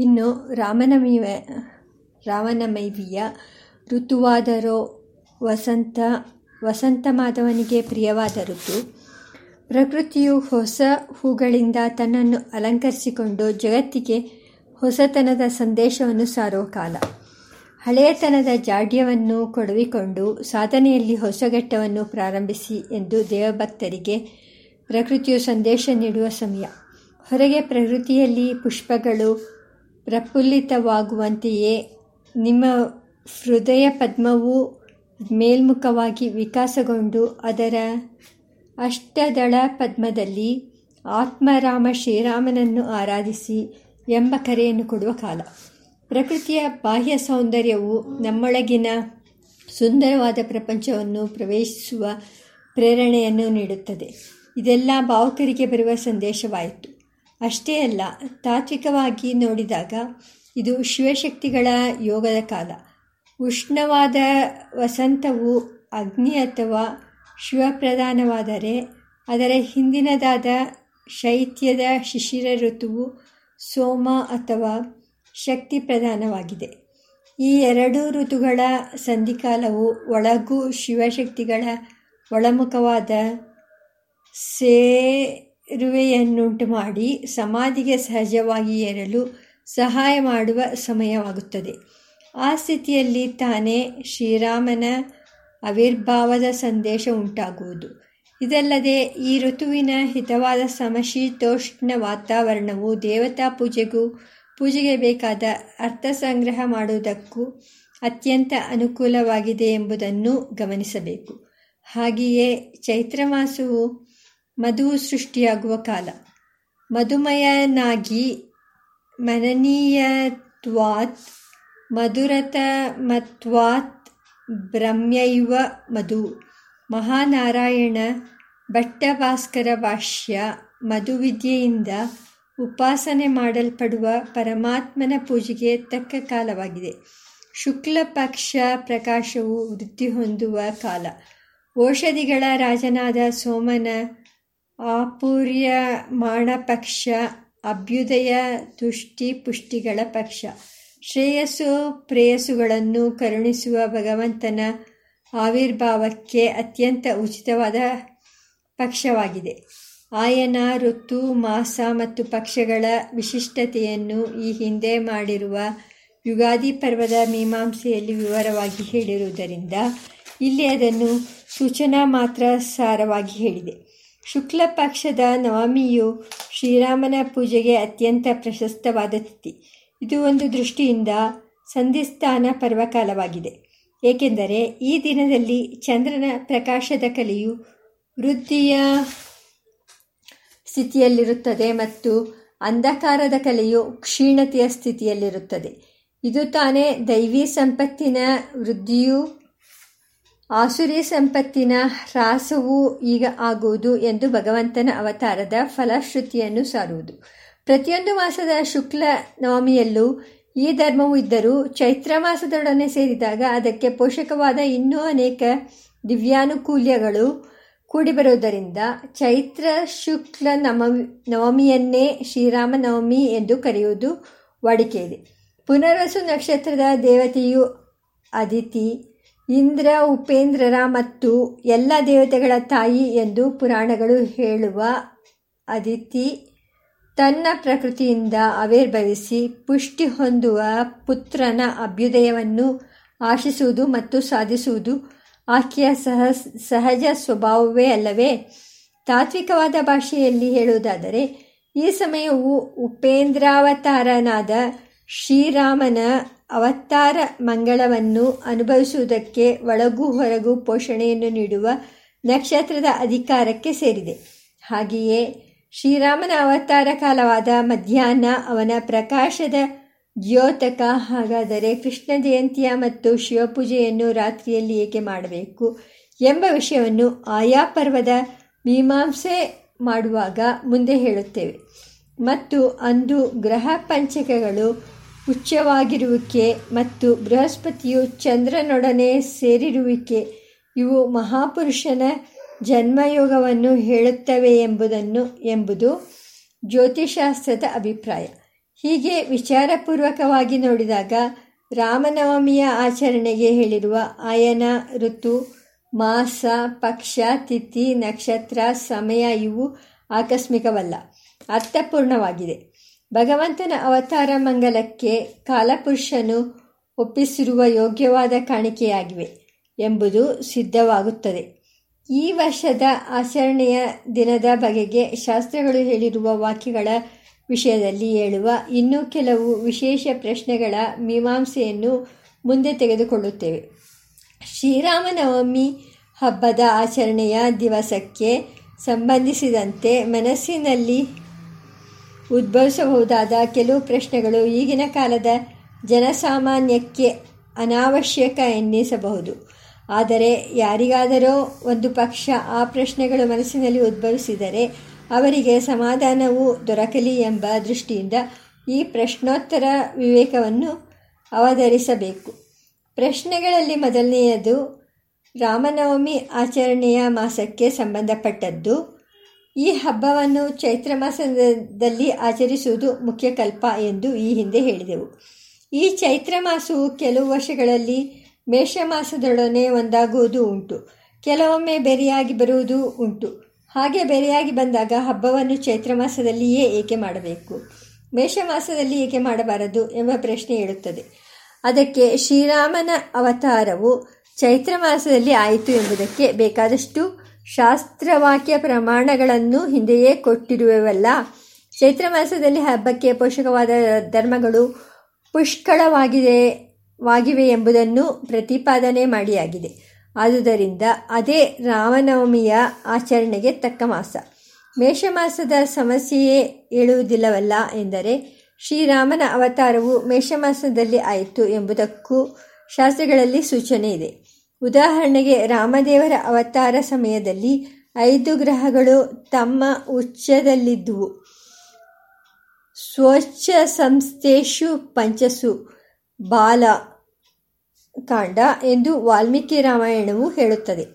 ಇನ್ನು ರಾಮನವಮಿ ರಾಮನವಮಿಯ ಋತುವಾದರೋ ವಸಂತ ವಸಂತ ಮಾಧವನಿಗೆ ಪ್ರಿಯವಾದ ಋತು ಪ್ರಕೃತಿಯು ಹೊಸ ಹೂಗಳಿಂದ ತನ್ನನ್ನು ಅಲಂಕರಿಸಿಕೊಂಡು ಜಗತ್ತಿಗೆ ಹೊಸತನದ ಸಂದೇಶವನ್ನು ಸಾರುವ ಕಾಲ. ಹಳೆಯತನದ ಜಾಡ್ಯವನ್ನು ಕೊಡವಿಕೊಂಡು ಸಾಧನೆಯಲ್ಲಿ ಹೊಸಘಟ್ಟವನ್ನು ಪ್ರಾರಂಭಿಸಿ ಎಂದು ದೇವಭಕ್ತರಿಗೆ ಪ್ರಕೃತಿಯು ಸಂದೇಶ ನೀಡುವ ಸಮಯ. ಹೊರಗೆ ಪ್ರಕೃತಿಯಲ್ಲಿ ಪುಷ್ಪಗಳು ಪ್ರಫುಲ್ಲಿತವಾಗುವಂತೆಯೇ ನಿಮ್ಮ ಹೃದಯ ಪದ್ಮವು ಮೇಲ್ಮುಖವಾಗಿ ವಿಕಾಸಗೊಂಡು ಅದರ ಅಷ್ಟದಳ ಪದ್ಮದಲ್ಲಿ ಆತ್ಮರಾಮ ಶ್ರೀರಾಮನನ್ನು ಆರಾಧಿಸಿ ಎಂಬ ಕರೆಯನ್ನು ಕೊಡುವ ಕಾಲ. ಪ್ರಕೃತಿಯ ಬಾಹ್ಯ ಸೌಂದರ್ಯವು ನಮ್ಮೊಳಗಿನ ಸುಂದರವಾದ ಪ್ರಪಂಚವನ್ನು ಪ್ರವೇಶಿಸುವ ಪ್ರೇರಣೆಯನ್ನು ನೀಡುತ್ತದೆ. ಇದೆಲ್ಲ ಭಾವುಕರಿಗೆ ಬರುವ ಸಂದೇಶವಾಯಿತು. ಅಷ್ಟೇ ಅಲ್ಲ, ತಾತ್ವಿಕವಾಗಿ ನೋಡಿದಾಗ ಇದು ಶಿವಶಕ್ತಿಗಳ ಯೋಗದ ಕಾಲ. ಉಷ್ಣವಾದ ವಸಂತವು ಅಗ್ನಿ ಅಥವಾ ಶಿವಪ್ರಧಾನವಾದರೆ ಅದರ ಹಿಂದಿನದಾದ ಶೈತ್ಯದ ಶಿಶಿರ ಋತುವು ಸೋಮ ಅಥವಾ ಶಕ್ತಿ ಪ್ರಧಾನವಾಗಿದೆ. ಈ ಎರಡು ಋತುಗಳ ಸಂಧಿಕಾಲವು ಒಳಗೂ ಶಿವಶಕ್ತಿಗಳ ಒಳಮುಖವಾದ ಸೇರುವೆಯನ್ನುಂಟು ಮಾಡಿ ಸಮಾಧಿಗೆ ಸಹಜವಾಗಿ ಏರಲು ಸಹಾಯ ಮಾಡುವ ಸಮಯವಾಗುತ್ತದೆ. ಆ ಸ್ಥಿತಿಯಲ್ಲಿ ತಾನೇ ಶ್ರೀರಾಮನ ಆವಿರ್ಭಾವದ ಸಂದೇಶ ಉಂಟಾಗುವುದು. ಇದಲ್ಲದೆ ಈ ಋತುವಿನ ಹಿತವಾದ ಸಮಶೀತೋಷ್ಣ ವಾತಾವರಣವು ದೇವತಾ ಪೂಜೆಗೂ ಪೂಜೆಗೆ ಬೇಕಾದ ಅರ್ಥ ಸಂಗ್ರಹ ಮಾಡುವುದಕ್ಕೂ ಅತ್ಯಂತ ಅನುಕೂಲವಾಗಿದೆ ಎಂಬುದನ್ನು ಗಮನಿಸಬೇಕು. ಹಾಗೆಯೇ ಚೈತ್ರ ಮಾಸವು ಮಧುವು ಸೃಷ್ಟಿಯಾಗುವ ಕಾಲ. ಮಧುಮಯನಾಗಿ ಮನನೀಯತ್ವಾತ್, ಮಧುರತಮತ್ವಾತ್ ಬ್ರಹ್ಮೈವ ಮಧು. ಮಹಾನಾರಾಯಣ ಭಟ್ಟಭಾಸ್ಕರ ಭಾಷ್ಯ ಮಧುವಿದ್ಯೆಯಿಂದ ಉಪಾಸನೆ ಮಾಡಲ್ಪಡುವ ಪರಮಾತ್ಮನ ಪೂಜೆಗೆ ತಕ್ಕ ಕಾಲವಾಗಿದೆ. ಶುಕ್ಲ ಪಕ್ಷ ಪ್ರಕಾಶವು ವೃದ್ಧಿ ಹೊಂದುವ ಕಾಲ. ಔಷಧಿಗಳ ರಾಜನಾದ ಸೋಮನ ಆಪೂರ್ಯಮಾಣ ಪಕ್ಷ ಅಭ್ಯುದಯ ತುಷ್ಟಿ ಪುಷ್ಟಿಗಳ ಪಕ್ಷ. ಶ್ರೇಯಸ್ಸು ಪ್ರೇಯಸ್ಸುಗಳನ್ನು ಕರುಣಿಸುವ ಭಗವಂತನ ಆವಿರ್ಭಾವಕ್ಕೆ ಅತ್ಯಂತ ಉಚಿತವಾದ ಪಕ್ಷವಾಗಿದೆ. ಆಯನ, ಋತು, ಮಾಸ ಮತ್ತು ಪಕ್ಷಗಳ ವಿಶಿಷ್ಟತೆಯನ್ನು ಈ ಹಿಂದೆ ಮಾಡಿರುವ ಯುಗಾದಿ ಪರ್ವದ ಮೀಮಾಂಸೆಯಲ್ಲಿ ವಿವರವಾಗಿ ಹೇಳಿರುವುದರಿಂದ ಇಲ್ಲಿ ಅದನ್ನು ಸೂಚನಾ ಮಾತ್ರ ಸಾರವಾಗಿ ಹೇಳಿದೆ. ಶುಕ್ಲ ಪಕ್ಷದ ನವಮಿಯು ಶ್ರೀರಾಮನ ಪೂಜೆಗೆ ಅತ್ಯಂತ ಪ್ರಶಸ್ತವಾದ ತಿಥಿ. ಇದು ಒಂದು ದೃಷ್ಟಿಯಿಂದ ಸಂಧಿಸ್ಥಾನ ಪರ್ವಕಾಲವಾಗಿದೆ. ಏಕೆಂದರೆ ಈ ದಿನದಲ್ಲಿ ಚಂದ್ರನ ಪ್ರಕಾಶದ ಕಲೆಯು ವೃದ್ಧಿಯ ಸ್ಥಿತಿಯಲ್ಲಿರುತ್ತದೆ ಮತ್ತು ಅಂಧಕಾರದ ಕಲೆಯು ಕ್ಷೀಣತೆಯ ಸ್ಥಿತಿಯಲ್ಲಿರುತ್ತದೆ. ಇದು ತಾನೇ ದೈವಿ ಸಂಪತ್ತಿನ ವೃದ್ಧಿಯೂ ಆಸುರಿ ಸಂಪತ್ತಿನ ಹ್ರಾಸವೂ ಈಗ ಆಗುವುದು ಎಂದು ಭಗವಂತನ ಅವತಾರದ ಫಲಶ್ರುತಿಯನ್ನು ಸಾರುವುದು. ಪ್ರತಿಯೊಂದು ಮಾಸದ ಶುಕ್ಲ ನವಮಿಯಲ್ಲೂ ಈ ಧರ್ಮವು ಇದ್ದರೂ ಚೈತ್ರ ಮಾಸದೊಡನೆ ಸೇರಿದಾಗ ಅದಕ್ಕೆ ಪೋಷಕವಾದ ಇನ್ನೂ ಅನೇಕ ದಿವ್ಯಾನುಕೂಲ್ಯಗಳು ಕೂಡಿಬರುವುದರಿಂದ ಚೈತ್ರ ಶುಕ್ಲ ನವಮಿ ನವಮಿಯನ್ನೇ ಶ್ರೀರಾಮ ನವಮಿ ಎಂದು ಕರೆಯುವುದು ವಾಡಿಕೆ ಇದೆ ಪುನರ್ವಸು ನಕ್ಷತ್ರದ ದೇವತೆಯು ಅದಿತಿ ಇಂದ್ರ ಉಪೇಂದ್ರರ ಮತ್ತು ಎಲ್ಲ ದೇವತೆಗಳ ತಾಯಿ ಎಂದು ಪುರಾಣಗಳು ಹೇಳುವ ಅದಿತಿ ತನ್ನ ಪ್ರಕೃತಿಯಿಂದ ಆವಿರ್ಭವಿಸಿ ಪುಷ್ಟಿ ಹೊಂದುವ ಪುತ್ರನ ಅಭ್ಯುದಯವನ್ನು ಆಶಿಸುವುದು ಮತ್ತು ಸಾಧಿಸುವುದು ಆಕೆಯ ಸಹ, ಸಹಜ ಸ್ವಭಾವವೇ ಅಲ್ಲವೇ? ತಾತ್ವಿಕವಾದ ಭಾಷೆಯಲ್ಲಿ ಹೇಳುವುದಾದರೆ, ಈ ಸಮಯವು ಉಪೇಂದ್ರಾವತಾರನಾದ ಶ್ರೀರಾಮನ ಅವತಾರ ಮಂಗಳವನ್ನು ಅನುಭವಿಸುವುದಕ್ಕೆ ಒಳಗೂ ಹೊರಗೂ ಪೋಷಣೆಯನ್ನು ನೀಡುವ ನಕ್ಷತ್ರದ ಅಧಿಕಾರಕ್ಕೆ ಸೇರಿದೆ. ಹಾಗೆಯೇ ಶ್ರೀರಾಮನ ಅವತಾರ ಕಾಲವಾದ ಮಧ್ಯಾಹ್ನ ಅವನ ಪ್ರಕಾಶದ ದ್ಯೋತಕ ಹಾಗಾದರೆ ಕೃಷ್ಣ ಜಯಂತಿಯ ಮತ್ತು ಶಿವಪೂಜೆಯನ್ನು ರಾತ್ರಿಯಲ್ಲಿ ಏಕೆ ಮಾಡಬೇಕು ಎಂಬ ವಿಷಯವನ್ನು ಆಯಾ ಪರ್ವದ ಮೀಮಾಂಸೆ ಮಾಡುವಾಗ ಮುಂದೆ ಹೇಳುತ್ತೇವೆ. ಮತ್ತು ಅಂದು ಗ್ರಹ ಪಂಚಕಗಳು ಉಚ್ಚವಾಗಿರುವಿಕೆ ಮತ್ತು ಬೃಹಸ್ಪತಿಯು ಚಂದ್ರನೊಡನೆ ಸೇರಿರುವಿಕೆ, ಇವು ಮಹಾಪುರುಷನ ಜನ್ಮಯೋಗವನ್ನು ಹೇಳುತ್ತವೆ ಎಂಬುದನ್ನು, ಎಂಬುದು ಜ್ಯೋತಿಷಾಸ್ತ್ರದ ಅಭಿಪ್ರಾಯ. ಹೀಗೆ ವಿಚಾರಪೂರ್ವಕವಾಗಿ ನೋಡಿದಾಗ ರಾಮನವಮಿಯ ಆಚರಣೆಗೆ ಹೇಳಿರುವ ಆಯನ, ಋತು, ಮಾಸ, ಪಕ್ಷ, ತಿಥಿ, ನಕ್ಷತ್ರ, ಸಮಯ ಇವು ಆಕಸ್ಮಿಕವಲ್ಲ, ಅರ್ಥಪೂರ್ಣವಾಗಿದೆ. ಭಗವಂತನ ಅವತಾರ ಮಂಗಲಕ್ಕೆ ಕಾಲಪುರುಷನು ಒಪ್ಪಿಸಿರುವ ಯೋಗ್ಯವಾದ ಕಾಣಿಕೆಯಾಗಿವೆ ಎಂಬುದು ಸಿದ್ಧವಾಗುತ್ತದೆ. ಈ ವರ್ಷದ ಆಚರಣೆಯ ದಿನದ ಬಗೆಗೆ ಶಾಸ್ತ್ರಗಳು ಹೇಳಿರುವ ವಾಕ್ಯಗಳ ವಿಷಯದಲ್ಲಿ ಹೇಳುವ ಇನ್ನೂ ಕೆಲವು ವಿಶೇಷ ಪ್ರಶ್ನೆಗಳ ಮೀಮಾಂಸೆಯನ್ನು ಮುಂದೆ ತೆಗೆದುಕೊಳ್ಳುತ್ತೇವೆ. ಶ್ರೀರಾಮನವಮಿ ಹಬ್ಬದ ಆಚರಣೆಯ ದಿವಸಕ್ಕೆ ಸಂಬಂಧಿಸಿದಂತೆ ಮನಸ್ಸಿನಲ್ಲಿ ಉದ್ಭವಿಸಬಹುದಾದ ಕೆಲವು ಪ್ರಶ್ನೆಗಳು ಈಗಿನ ಕಾಲದ ಜನಸಾಮಾನ್ಯಕ್ಕೆ ಅನಾವಶ್ಯಕ ಎನ್ನಿಸಬಹುದು. ಆದರೆ ಯಾರಿಗಾದರೂ ಒಂದು ಪಕ್ಷ ಆ ಪ್ರಶ್ನೆಗಳು ಮನಸ್ಸಿನಲ್ಲಿ ಉದ್ಭವಿಸಿದರೆ ಅವರಿಗೆ ಸಮಾಧಾನವು ದೊರಕಲಿ ಎಂಬ ದೃಷ್ಟಿಯಿಂದ ಈ ಪ್ರಶ್ನೋತ್ತರ ವಿವೇಕವನ್ನು ಅವಧರಿಸಬೇಕು ಪ್ರಶ್ನೆಗಳಲ್ಲಿ ಮೊದಲನೆಯದು ರಾಮನವಮಿ ಆಚರಣೆಯ ಮಾಸಕ್ಕೆ ಸಂಬಂಧಪಟ್ಟದ್ದು. ಈ ಹಬ್ಬವನ್ನು ಚೈತ್ರ ಮಾಸದಲ್ಲಿ ಆಚರಿಸುವುದು ಮುಖ್ಯ ಕಲ್ಪ ಎಂದು ಈ ಹಿಂದೆ ಹೇಳಿದೆವು. ಈ ಚೈತ್ರ ಮಾಸವು ಕೆಲವು ವರ್ಷಗಳಲ್ಲಿ ಮೇಷ ಮಾಸದೊಡನೆ ಒಂದಾಗುವುದು ಉಂಟು. ಕೆಲವೊಮ್ಮೆ ಬೇರೆಯಾಗಿ ಬರುವುದು ಉಂಟು. ಹಾಗೆ ಬೇರೆಯಾಗಿ ಬಂದಾಗ ಹಬ್ಬವನ್ನು ಚೈತ್ರ ಮಾಸದಲ್ಲಿಯೇ ಏಕೆ ಮಾಡಬೇಕು? ಮೇಷ ಮಾಸದಲ್ಲಿ ಏಕೆ ಮಾಡಬಾರದು ಎಂಬ ಪ್ರಶ್ನೆ ಹೇಳುತ್ತದೆ ಅದಕ್ಕೆ ಶ್ರೀರಾಮನ ಅವತಾರವು ಚೈತ್ರ ಮಾಸದಲ್ಲಿ ಆಯಿತು ಎಂಬುದಕ್ಕೆ ಬೇಕಾದಷ್ಟು ಶಾಸ್ತ್ರವಾಕ್ಯ ಪ್ರಮಾಣಗಳನ್ನು ಹಿಂದೆಯೇ ಕೊಟ್ಟಿರುವವಲ್ಲ? ಚೈತ್ರ ಮಾಸದಲ್ಲಿ ಹಬ್ಬಕ್ಕೆ ಪೋಷಕವಾದ ಧರ್ಮಗಳು ಪುಷ್ಕಳವಾಗಿದೆ, ವಾಗಿವೆ ಎಂಬುದನ್ನು ಪ್ರತಿಪಾದನೆ ಮಾಡಿಯಾಗಿದೆ. ಆದುದರಿಂದ ಅದೇ ರಾಮನವಮಿಯ ಆಚರಣೆಗೆ ತಕ್ಕ ಮಾಸ. ಮೇಷಮಾಸದ ಸಮಸ್ಯೆಯೇ ಹೇಳುವುದಿಲ್ಲವಲ್ಲ ಎಂದರೆ, ಶ್ರೀರಾಮನ ಅವತಾರವು ಮೇಷಮಾಸದಲ್ಲಿ ಆಯಿತು ಎಂಬುದಕ್ಕೂ ಶಾಸ್ತ್ರಗಳಲ್ಲಿ ಸೂಚನೆ ಇದೆ. ಉದಾಹರಣೆಗೆ ರಾಮದೇವರ ಅವತಾರ ಸಮಯದಲ್ಲಿ ಐದು ಗ್ರಹಗಳು ತಮ್ಮ ಉಚ್ಚದಲ್ಲಿದ್ದುವು ಸ್ವಚ್ಛ ಸಂಸ್ಥೆಷು ಪಂಚಸು ಬಾಲ ಕಾಂಡ ಎಂದು ವಾಲ್ಮೀಕಿ ರಾಮಾಯಣವು ಹೇಳುತ್ತದೆ.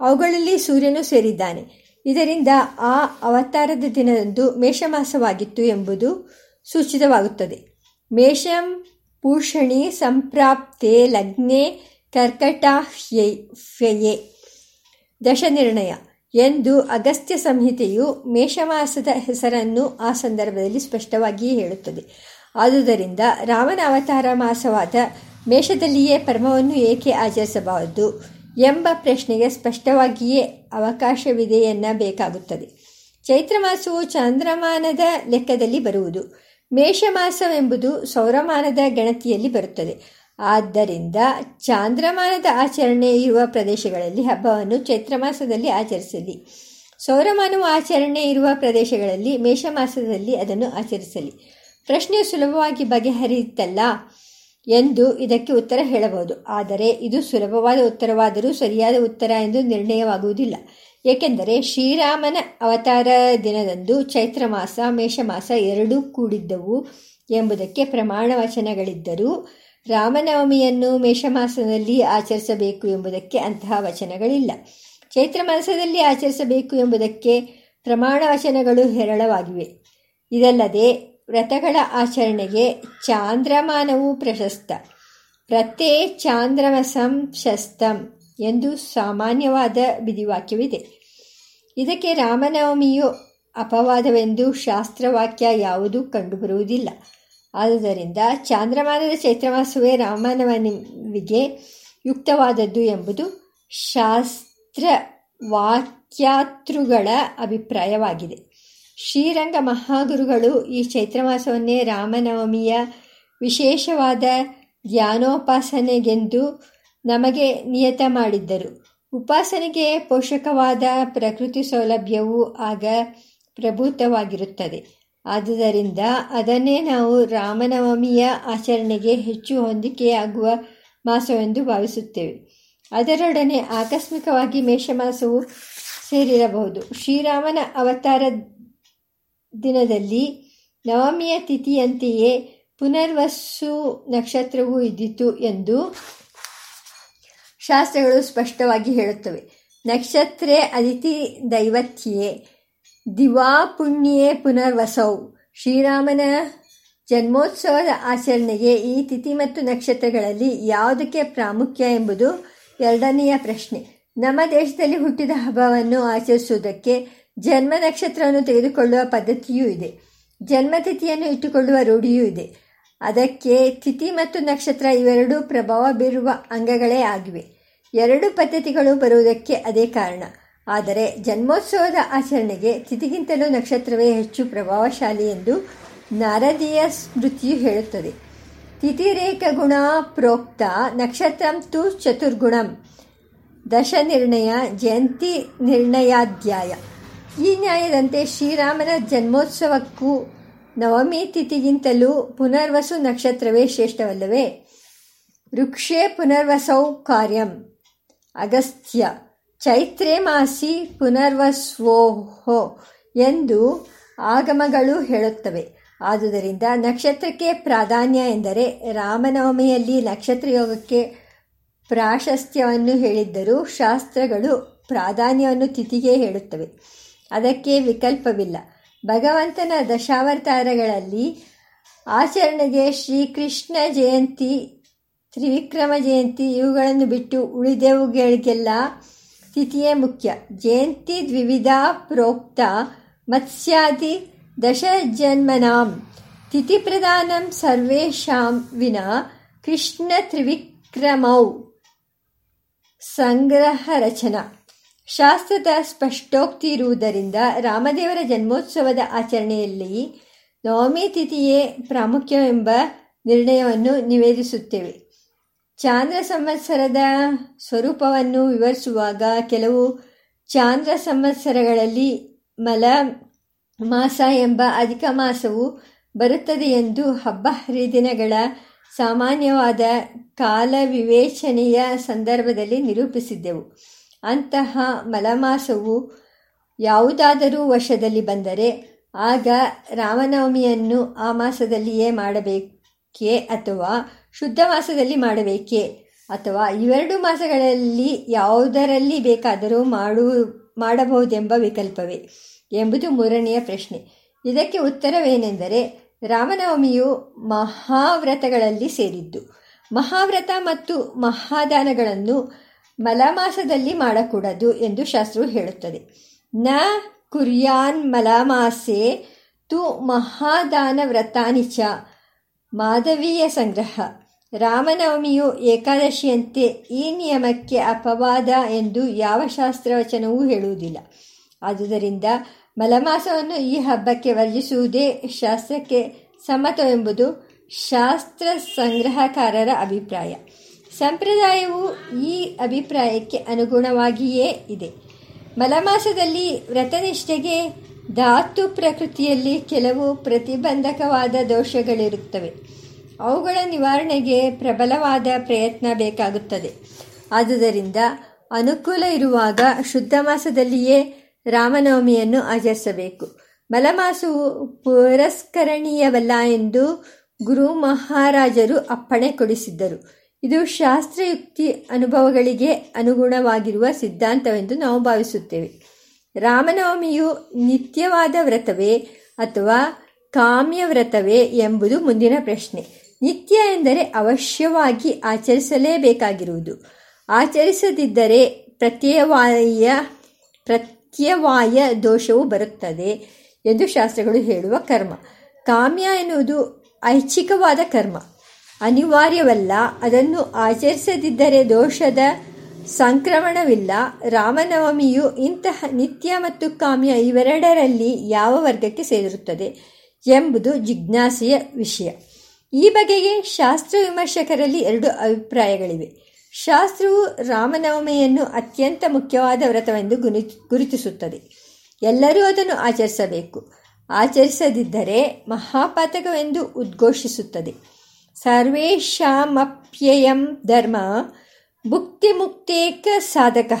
ಅವುಗಳಲ್ಲಿ ಸೂರ್ಯನು ಸೇರಿದ್ದಾನೆ. ಇದರಿಂದ ಆ ಅವತಾರದ ದಿನದಂದು ಮೇಷಮಾಸವಾಗಿತ್ತು ಎಂಬುದು ಸೂಚಿತವಾಗುತ್ತದೆ. ಮೇಷಂ ಪೂಷಣಿ ಸಂಪ್ರಾಪ್ತೆ ಲಗ್ನೆ ಕರ್ಕಟಾಹ್ಯಯೇ ದಶನಿರ್ಣಯ. ಎಂದು ಅಗಸ್ತ್ಯ ಸಂಹಿತೆಯು ಮೇಷಮಾಸದ ಹೆಸರನ್ನು ಆ ಸಂದರ್ಭದಲ್ಲಿ ಸ್ಪಷ್ಟವಾಗಿಯೇ ಹೇಳುತ್ತದೆ. ಆದುದರಿಂದ ರಾಮನ ಅವತಾರ ಮಾಸವಾದ ಮೇಷದಲ್ಲಿಯೇ ಪರ್ಮವನ್ನು ಏಕೆ ಆಚರಿಸಬಾರದು ಎಂಬ ಪ್ರಶ್ನೆಗೆ ಸ್ಪಷ್ಟವಾಗಿಯೇ ಅವಕಾಶವಿದೆ ಎನ್ನಬೇಕಾಗುತ್ತದೆ. ಚೈತ್ರ ಮಾಸವು ಚಾಂದ್ರಮಾನದ ಲೆಕ್ಕದಲ್ಲಿ ಬರುವುದು. ಮೇಷಮಾಸವೆಂಬುದು ಸೌರಮಾನದ ಗಣತಿಯಲ್ಲಿ ಬರುತ್ತದೆ. ಆದ್ದರಿಂದ ಚಾಂದ್ರಮಾನದ ಆಚರಣೆ ಇರುವ ಪ್ರದೇಶಗಳಲ್ಲಿ ಹಬ್ಬವನ್ನು ಚೈತ್ರ ಮಾಸದಲ್ಲಿ ಆಚರಿಸಲಿ. ಸೌರಮಾನವು ಆಚರಣೆ ಇರುವ ಪ್ರದೇಶಗಳಲ್ಲಿ ಮೇಷಮಾಸದಲ್ಲಿ ಅದನ್ನು ಆಚರಿಸಲಿ. ಪ್ರಶ್ನೆ ಸುಲಭವಾಗಿ ಬಗೆಹರಿಯುತ್ತಲ್ಲ ಎಂದು ಇದಕ್ಕೆ ಉತ್ತರ ಹೇಳಬಹುದು. ಆದರೆ ಇದು ಸುಲಭವಾದ ಉತ್ತರವಾದರೂ ಸರಿಯಾದ ಉತ್ತರ ಎಂದು ನಿರ್ಣಯವಾಗುವುದಿಲ್ಲ. ಏಕೆಂದರೆ ಶ್ರೀರಾಮನ ಅವತಾರ ದಿನದಂದು ಚೈತ್ರ ಮಾಸ, ಮೇಷಮಾಸ ಎರಡೂ ಕೂಡಿದ್ದವು ಎಂಬುದಕ್ಕೆ ಪ್ರಮಾಣ ವಚನಗಳಿದ್ದರೂ ರಾಮನವಮಿಯನ್ನು ಮೇಷಮಾಸದಲ್ಲಿ ಆಚರಿಸಬೇಕು ಎಂಬುದಕ್ಕೆ ಅಂತಹ ವಚನಗಳಿಲ್ಲ. ಚೈತ್ರ ಮಾಸದಲ್ಲಿ ಆಚರಿಸಬೇಕು ಎಂಬುದಕ್ಕೆ ಪ್ರಮಾಣ ವಚನಗಳು ಹೇರಳವಾಗಿವೆ. ಇದಲ್ಲದೆ ವ್ರತಗಳ ಆಚರಣೆಗೆ ಚಾಂದ್ರಮಾನವು ಪ್ರಶಸ್ತ. ವ್ರತೇ ಚಾಂದ್ರಮಸಂ ಶಸ್ತಂ ಎಂದು ಸಾಮಾನ್ಯವಾದ ವಿಧಿವಾಕ್ಯವಿದೆ. ಇದಕ್ಕೆ ರಾಮನವಮಿಯು ಅಪವಾದವೆಂದು ಶಾಸ್ತ್ರವಾಕ್ಯ ಯಾವುದೂ ಕಂಡುಬರುವುದಿಲ್ಲ. ಆದುದರಿಂದ ಚಾಂದ್ರಮಾನದ ಚೈತ್ರಮಾಸವೇ ರಾಮನವಮಿಗೆ ಯುಕ್ತವಾದದ್ದು ಎಂಬುದು ಶಾಸ್ತ್ರ ವಾಕ್ಯಾತೃಗಳ ಅಭಿಪ್ರಾಯವಾಗಿದೆ. ಶ್ರೀರಂಗ ಮಹಾಗುರುಗಳು ಈ ಚೈತ್ರಮಾಸವನ್ನೇ ರಾಮನವಮಿಯ ವಿಶೇಷವಾದ ಧ್ಯಾನೋಪಾಸನೆಗೆಂದು ನಮಗೆ ನಿಯತ ಮಾಡಿದ್ದರು. ಉಪಾಸನೆಗೆ ಪೋಷಕವಾದ ಪ್ರಕೃತಿ ಸೌಲಭ್ಯವು ಆಗ ಪ್ರಭೂತವಾಗಿರುತ್ತದೆ. ಆದುದರಿಂದ ಅದನ್ನೇ ನಾವು ರಾಮನವಮಿಯ ಆಚರಣೆಗೆ ಹೆಚ್ಚು ಹೊಂದಿಕೆಯಾಗುವ ಮಾಸವೆಂದು ಭಾವಿಸುತ್ತೇವೆ. ಅದರೊಡನೆ ಆಕಸ್ಮಿಕವಾಗಿ ಮೇಷಮಾಸವು ಸೇರಿರಬಹುದು. ಶ್ರೀರಾಮನ ಅವತಾರ ದಿನದಲ್ಲಿ ನವಮಿಯ ತಿಥಿಯಂತೆಯೇ ಪುನರ್ವಸು ನಕ್ಷತ್ರವೂ ಇದ್ದಿತು ಎಂದು ಶಾಸ್ತ್ರಗಳು ಸ್ಪಷ್ಟವಾಗಿ ಹೇಳುತ್ತವೆ. ನಕ್ಷತ್ರೇ ಅದಿತಿ ದೈವತ್ಯೇ ದಿವಾ ಪುಣ್ಯೇ ಪುನರ್ವಸೌ ಶ್ರೀರಾಮನ ಜನ್ಮೋತ್ಸವದ ಆಚರಣೆಗೆ ಈ ತಿಥಿ ಮತ್ತು ನಕ್ಷತ್ರಗಳಲ್ಲಿ ಯಾವುದಕ್ಕೆ ಪ್ರಾಮುಖ್ಯ ಎಂಬುದು ಎರಡನೆಯ ಪ್ರಶ್ನೆ. ನಮ್ಮ ದೇಶದಲ್ಲಿ ಹುಟ್ಟಿದ ಹಬ್ಬವನ್ನು ಆಚರಿಸುವುದಕ್ಕೆ ಜನ್ಮ ನಕ್ಷತ್ರವನ್ನು ತೆಗೆದುಕೊಳ್ಳುವ ಪದ್ಧತಿಯೂ ಇದೆ. ಜನ್ಮತಿಥಿಯನ್ನು ಇಟ್ಟುಕೊಳ್ಳುವ ರೂಢಿಯೂ ಇದೆ. ಅದಕ್ಕೆ ತಿಥಿ ಮತ್ತು ನಕ್ಷತ್ರ ಇವೆರಡೂ ಪ್ರಭಾವ ಬೀರುವ ಅಂಗಗಳೇ ಆಗಿವೆ. ಎರಡು ಪದ್ಧತಿಗಳು ಬರುವುದಕ್ಕೆ ಅದೇ ಕಾರಣ. ಆದರೆ ಜನ್ಮೋತ್ಸವದ ಆಚರಣೆಗೆ ತಿಥಿಗಿಂತಲೂ ನಕ್ಷತ್ರವೇ ಹೆಚ್ಚು ಪ್ರಭಾವಶಾಲಿ ಎಂದು ನಾರದೀಯ ಸ್ಮೃತಿಯು ಹೇಳುತ್ತದೆ. ತಿಥಿರೇಕ ಗುಣ ಪ್ರೋಕ್ತ ನಕ್ಷತ್ರಂ ತು ಚತುರ್ಗುಣಂ ದಶ ನಿರ್ಣಯ ಜಯಂತಿ ನಿರ್ಣಯಾಧ್ಯಾಯ. ಈ ನ್ಯಾಯದಂತೆ ಶ್ರೀರಾಮನ ಜನ್ಮೋತ್ಸವಕ್ಕೂ ನವಮಿ ತಿಥಿಗಿಂತಲೂ ಪುನರ್ವಸು ನಕ್ಷತ್ರವೇ ಶ್ರೇಷ್ಠವಲ್ಲವೇ? ವೃಕ್ಷೇ ಪುನರ್ವಸೌ ಕಾರ್ಯಂ ಅಗಸ್ತ್ಯ. ಚೈತ್ರೇ ಮಾಸಿ ಪುನರ್ವಸ್ವೋಹೋ ಎಂದು ಆಗಮಗಳು ಹೇಳುತ್ತವೆ. ಆದುದರಿಂದ ನಕ್ಷತ್ರಕ್ಕೆ ಪ್ರಾಧಾನ್ಯ ಎಂದರೆ ರಾಮನವಮಿಯಲ್ಲಿ ನಕ್ಷತ್ರ ಯೋಗಕ್ಕೆ ಪ್ರಾಶಸ್ತ್ಯವನ್ನು ಹೇಳಿದ್ದರೂ ಶಾಸ್ತ್ರಗಳು ಪ್ರಾಧಾನ್ಯವನ್ನು ತಿಥಿಗೆ ಹೇಳುತ್ತವೆ. ಅದಕ್ಕೆ ವಿಕಲ್ಪವಿಲ್ಲ. ಭಗವಂತನ ದಶಾವತಾರಗಳಲ್ಲಿ ಆಚರಣೆಗೆ ಶ್ರೀಕೃಷ್ಣ ಜಯಂತಿ, ತ್ರಿವಿಕ್ರಮ ಜಯಂತಿ ಇವುಗಳನ್ನು ಬಿಟ್ಟು ಉಳಿದವುಗಳಿಗೆಲ್ಲ ತಿಥಿಯೇ ಮುಖ್ಯ. ಜಯಂತಿ ದ್ವಿವಿಧ ಪ್ರೋಕ್ತ ಮತ್ಸ್ಯಾದಿ ದಶಜನ್ಮನಾಂ. ತಿಥಿ ಪ್ರಧಾನಂ ಸರ್ವೇಷಾಂ ವಿನ ಕೃಷ್ಣ ತ್ರಿವಿಕ್ರಮೌ. ಸಂಗ್ರಹ ರಚನಾ. ಶಾಸ್ತ್ರದ ಸ್ಪಷ್ಟೋಕ್ತಿ ಇರುವುದರಿಂದ ರಾಮದೇವರ ಜನ್ಮೋತ್ಸವದ ಆಚರಣೆಯಲ್ಲಿ ನವಮಿ ತಿಥಿಯೇ ಪ್ರಾಮುಖ್ಯವೆಂಬ ನಿರ್ಣಯವನ್ನು ನಿವೇದಿಸುತ್ತೇವೆ. ಚಾಂದ್ರ ಸಂವತ್ಸರದ ಸ್ವರೂಪವನ್ನು ವಿವರಿಸುವಾಗ ಕೆಲವು ಚಾಂದ್ರ ಸಂವತ್ಸರಗಳಲ್ಲಿ ಮಲ, ಮಾಸ ಎಂಬ ಅಧಿಕ ಮಾಸವು ಬರುತ್ತದೆ ಎಂದು ಹಬ್ಬ ಹರಿದಿನಗಳ ಸಾಮಾನ್ಯವಾದ ಕಾಲ ವಿವೇಚನೆಯ ಸಂದರ್ಭದಲ್ಲಿ ನಿರೂಪಿಸಿದ್ದೆವು. ಅಂತಹ ಮಲಮಾಸವು ಯಾವುದಾದರೂ ವರ್ಷದಲ್ಲಿ ಬಂದರೆ ಆಗ ರಾಮನವಮಿಯನ್ನು ಆ ಮಾಸದಲ್ಲಿಯೇ ಮಾಡಬೇಕೇ ಅಥವಾ ಶುದ್ಧ ಮಾಸದಲ್ಲಿ ಮಾಡಬೇಕೇ? ಅಥವಾ ಇವೆರಡು ಮಾಸಗಳಲ್ಲಿ ಯಾವುದರಲ್ಲಿ ಬೇಕಾದರೂ ಮಾಡು, ಮಾಡಬಹುದೆಂಬ ವಿಕಲ್ಪವೇ? ಎಂಬುದು ಮೂರನೆಯ ಪ್ರಶ್ನೆ. ಇದಕ್ಕೆ ಉತ್ತರವೇನೆಂದರೆ, ರಾಮನವಮಿಯು ಮಹಾವ್ರತಗಳಲ್ಲಿ ಸೇರಿದ್ದು. ಮಹಾವ್ರತ ಮತ್ತು ಮಹಾದಾನಗಳನ್ನು ಮಲಮಾಸದಲ್ಲಿ ಮಾಡಕೂಡದು ಎಂದು ಶಾಸ್ತ್ರವು ಹೇಳುತ್ತದೆ. ನ ಕುರ್ಯಾನ್ ಮಲಮಾಸೆ ತು ಮಹಾದಾನ ವ್ರತಾನಿಚ ಮಾಧವೀಯ ಸಂಗ್ರಹ. ರಾಮನವಮಿಯು ಏಕಾದಶಿಯಂತೆ ಈ ನಿಯಮಕ್ಕೆ ಅಪವಾದ ಎಂದು ಯಾವ ಶಾಸ್ತ್ರವಚನವೂ ಹೇಳುವುದಿಲ್ಲ. ಆದುದರಿಂದ ಮಲಮಾಸವನ್ನು ಈ ಹಬ್ಬಕ್ಕೆ ವರ್ಜಿಸುವುದೇ ಶಾಸ್ತ್ರಕ್ಕೆ ಸಮ್ಮತವೆಂಬುದು ಶಾಸ್ತ್ರ ಸಂಗ್ರಹಕಾರರ ಅಭಿಪ್ರಾಯ. ಸಂಪ್ರದಾಯವು ಈ ಅಭಿಪ್ರಾಯಕ್ಕೆ ಅನುಗುಣವಾಗಿಯೇ ಇದೆ. ಮಲಮಾಸದಲ್ಲಿ ವ್ರತನಿಷ್ಠೆಗೆ ಧಾತು ಪ್ರಕೃತಿಯಲ್ಲಿ ಕೆಲವು ಪ್ರತಿಬಂಧಕವಾದ ದೋಷಗಳಿರುತ್ತವೆ. ಅವುಗಳ ನಿವಾರಣೆಗೆ ಪ್ರಬಲವಾದ ಪ್ರಯತ್ನ ಬೇಕಾಗುತ್ತದೆ. ಆದುದರಿಂದ ಅನುಕೂಲ ಇರುವಾಗ ಶುದ್ಧ ಮಾಸದಲ್ಲಿಯೇ ರಾಮನವಮಿಯನ್ನು ಆಚರಿಸಬೇಕು. ಮಲಮಾಸವು ಪುರಸ್ಕರಣೀಯವಲ್ಲ ಎಂದು ಗುರು ಮಹಾರಾಜರು ಅಪ್ಪಣೆ ಕೊಡಿಸಿದ್ದರು. ಇದು ಶಾಸ್ತ್ರಯುಕ್ತಿ ಅನುಭವಗಳಿಗೆ ಅನುಗುಣವಾಗಿರುವ ಸಿದ್ಧಾಂತವೆಂದು ನಾವು ಭಾವಿಸುತ್ತೇವೆ. ರಾಮನವಮಿಯು ನಿತ್ಯವಾದ ವ್ರತವೇ ಅಥವಾ ಕಾಮ್ಯ ವ್ರತವೇ ಎಂಬುದು ಮುಂದಿನ ಪ್ರಶ್ನೆ. ನಿತ್ಯ ಎಂದರೆ ಅವಶ್ಯವಾಗಿ ಆಚರಿಸಲೇಬೇಕಾಗಿರುವುದು. ಆಚರಿಸದಿದ್ದರೆ ಪ್ರತ್ಯವಾಯ ಪ್ರತ್ಯವಾಯ ದೋಷವು ಬರುತ್ತದೆ ಎಂದು ಶಾಸ್ತ್ರಗಳು ಹೇಳುವ ಕರ್ಮ. ಕಾಮ್ಯ ಎನ್ನುವುದು ಐಚ್ಛಿಕವಾದ ಕರ್ಮ. ಅನಿವಾರ್ಯವಲ್ಲ, ಅದನ್ನು ಆಚರಿಸದಿದ್ದರೆ ದೋಷದ ಸಂಕ್ರಮಣವಿಲ್ಲ. ರಾಮನವಮಿಯು ಇಂತಹ ನಿತ್ಯ ಮತ್ತು ಕಾಮ್ಯ ಇವೆರಡರಲ್ಲಿ ಯಾವ ವರ್ಗಕ್ಕೆ ಸೇರಿರುತ್ತದೆ ಎಂಬುದು ಜಿಜ್ಞಾಸೆಯ ವಿಷಯ. ಈ ಬಗೆಗೆ ಶಾಸ್ತ್ರ ವಿಮರ್ಶಕರಲ್ಲಿ ಎರಡು ಅಭಿಪ್ರಾಯಗಳಿವೆ. ಶಾಸ್ತ್ರವು ರಾಮನವಮಿಯನ್ನು ಅತ್ಯಂತ ಮುಖ್ಯವಾದ ವ್ರತವೆಂದು ಗುರಿ ಗುರುತಿಸುತ್ತದೆ. ಎಲ್ಲರೂ ಅದನ್ನು ಆಚರಿಸಬೇಕು. ಆಚರಿಸದಿದ್ದರೆ ಮಹಾಪಾತಕವೆಂದು ಉದ್ಘೋಷಿಸುತ್ತದೆ. ಸರ್ವೇಶಾಮಪ್ಯಯಂ ಧರ್ಮ ಭುಕ್ತಿ ಮುಕ್ತೇಕ ಸಾಧಕ.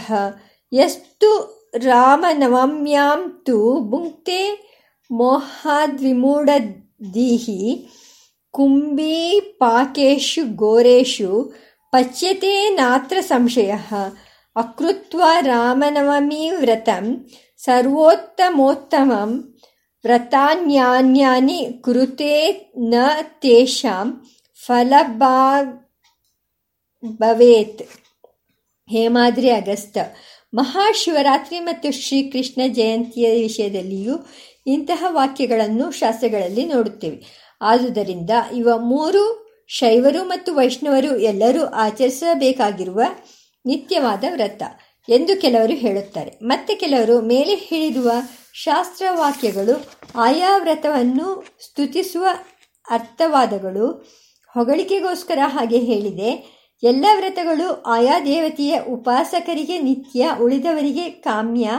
ಯಸ್ತು ರಾಮನವಮ್ಯಾಂ ತು ಭುಂಕ್ತೆ ಮೋಹಾದ್ವಿಮೂಢದೀಹಿ ಕುಂಭೀಪಾಕೇಶು ಗೋರೇಶು ಪಚ್ಯತೆ ನಾತ್ರ ಸಂಶಯ. ಅಕೃತ್ವ ರಾಮನವಮಿ ವ್ರತಂ ಸರ್ವೋತ್ತಮೋತ್ತಮಂ ವ್ರತಾನ್ಯಾನ್ಯಾನಿ ಕುರುತೆ ನ ತೇಷಾಂ ಫಲಭಾಗವೇತ್ ಹೇಮಾದ್ರಿ ಅಗಸ್ತ. ಮಹಾಶಿವರಾತ್ರಿ ಮತ್ತು ಶ್ರೀಕೃಷ್ಣ ಜಯಂತಿಯ ವಿಷಯದಲ್ಲಿಯೂ ಇಂತಹ ವಾಕ್ಯಗಳನ್ನು ಶಾಸ್ತ್ರಗಳಲ್ಲಿ ನೋಡುತ್ತೇವೆ. ಆದುದರಿಂದ ಇವ ಮೂರು ಶೈವರು ಮತ್ತು ವೈಷ್ಣವರು ಎಲ್ಲರೂ ಆಚರಿಸಬೇಕಾಗಿರುವ ನಿತ್ಯವಾದ ವ್ರತ ಎಂದು ಕೆಲವರು ಹೇಳುತ್ತಾರೆ. ಮತ್ತೆ ಕೆಲವರು ಮೇಲೆ ಹೇಳಿರುವ ಶಾಸ್ತ್ರವಾಕ್ಯಗಳು ಆಯಾ ವ್ರತವನ್ನು ಸ್ತುತಿಸುವ ಅರ್ಥವಾದಗಳು ಹೊಗಳಿಕೆಗೋಸ್ಕರ ಹಾಗೆ ಹೇಳಿದೆ. ಎಲ್ಲ ವ್ರತಗಳು ಆಯಾ ದೇವತೆಯ ಉಪಾಸಕರಿಗೆ ನಿತ್ಯ ಉಳಿದವರಿಗೆ ಕಾಮ್ಯ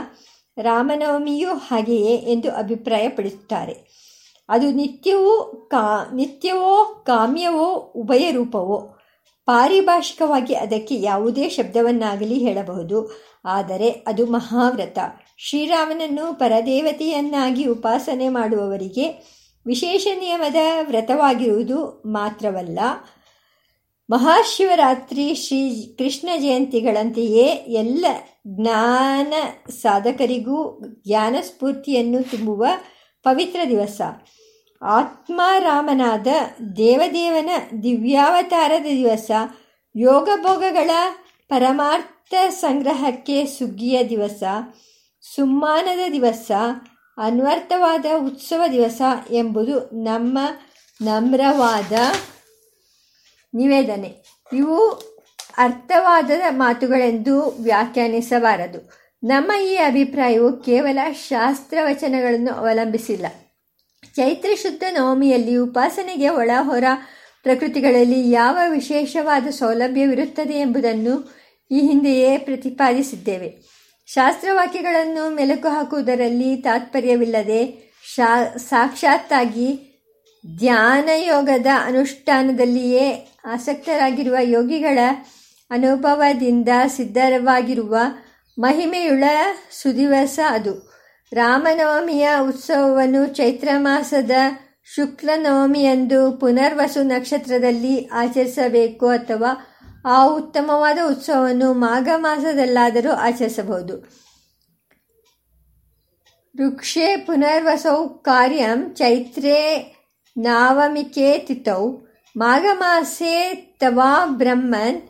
ರಾಮನವಮಿಯೂ ಹಾಗೆಯೇ ಎಂದು ಅಭಿಪ್ರಾಯಪಡುತ್ತಾರೆ. ಅದು ನಿತ್ಯವೂ ಕಾ, ನಿತ್ಯವೋ ಕಾಮ್ಯವೋ ಉಭಯ ರೂಪವೋ. ಪಾರಿಭಾಷಿಕವಾಗಿ ಅದಕ್ಕೆ ಯಾವುದೇ ಶಬ್ದವನ್ನಾಗಲಿ ಹೇಳಬಹುದು. ಆದರೆ ಅದು ಮಹಾವ್ರತ. ಶ್ರೀರಾಮನನ್ನು ಪರದೇವತೆಯನ್ನಾಗಿ ಉಪಾಸನೆ ಮಾಡುವವರಿಗೆ ವಿಶೇಷ ನಿಯಮದ ವ್ರತವಾಗಿರುವುದು ಮಾತ್ರವಲ್ಲ. ಮಹಾಶಿವರಾತ್ರಿ ಶ್ರೀ ಕೃಷ್ಣ ಜಯಂತಿಗಳಂತೆಯೇ ಎಲ್ಲ ಜ್ಞಾನ ಸಾಧಕರಿಗೂ ಜ್ಞಾನ ಸ್ಫೂರ್ತಿಯನ್ನು ತುಂಬುವ ಪವಿತ್ರ ದಿವಸ. ಆತ್ಮಾರಾಮನಾದ ದೇವದೇವನ ದಿವ್ಯಾವತಾರದ ದಿವಸ. ಯೋಗಭೋಗಗಳ ಪರಮಾರ್ಥ ಸಂಗ್ರಹಕ್ಕೆ ಸುಗ್ಗಿಯ ದಿವಸ. ಸುಮ್ಮಾನದ ದಿವಸ. ಅನ್ವರ್ಥವಾದ ಉತ್ಸವ ದಿವಸ ಎಂಬುದು ನಮ್ಮ ನಮ್ರವಾದ ನಿವೇದನೆ. ಇವು ಅರ್ಥವಾದದ ಮಾತುಗಳೆಂದು ವ್ಯಾಖ್ಯಾನಿಸಬಾರದು. ನಮ್ಮ ಈ ಅಭಿಪ್ರಾಯವು ಕೇವಲ ಶಾಸ್ತ್ರವಚನಗಳನ್ನು ಅವಲಂಬಿಸಿಲ್ಲ. ಚೈತ್ರ ಶುದ್ಧ ನವಮಿಯಲ್ಲಿ ಉಪಾಸನೆಗೆ ಒಳಹೊರ ಪ್ರಕೃತಿಗಳಲ್ಲಿ ಯಾವ ವಿಶೇಷವಾದ ಸೌಲಭ್ಯವಿರುತ್ತದೆ ಎಂಬುದನ್ನು ಈ ಹಿಂದೆಯೇ ಪ್ರತಿಪಾದಿಸಿದ್ದೇವೆ. ಶಾಸ್ತ್ರವಾಕ್ಯಗಳನ್ನು ಮೆಲುಕು ಹಾಕುವುದರಲ್ಲಿ ತಾತ್ಪರ್ಯವಿಲ್ಲದೆ ಶಾ ಸಾಕ್ಷಾತ್ತಾಗಿ ಧ್ಯಾನಯೋಗದ ಅನುಷ್ಠಾನದಲ್ಲಿಯೇ ಆಸಕ್ತರಾಗಿರುವ ಯೋಗಿಗಳ ಅನುಭವದಿಂದ ಸಿದ್ಧವಾಗಿರುವ ಮಹಿಮೆಯುಳ್ಳ ಸುದಿವಸ ಅದು. ರಾಮನವಮಿಯ ಉತ್ಸವವನ್ನು ಚೈತ್ರ ಮಾಸದ ಶುಕ್ಲ ನವಮಿಯಂದು ಪುನರ್ವಸು ನಕ್ಷತ್ರದಲ್ಲಿ ಆಚರಿಸಬೇಕು ಅಥವಾ ಆ ಉತ್ತಮವಾದ ಉತ್ಸವವನ್ನು ಮಾಘ ಮಾಸದಲ್ಲಾದರೂ ಆಚರಿಸಬಹುದು. ವೃಕ್ಷೇ ಪುನರ್ವಸೌ ಕಾರ್ಯಂ ಚೈತ್ರೇ ನಾವಮಿಕೆ ತಿಥೌ. ಮಾಘಮಾಸೆ ತವಾ ಬ್ರಹ್ಮನ್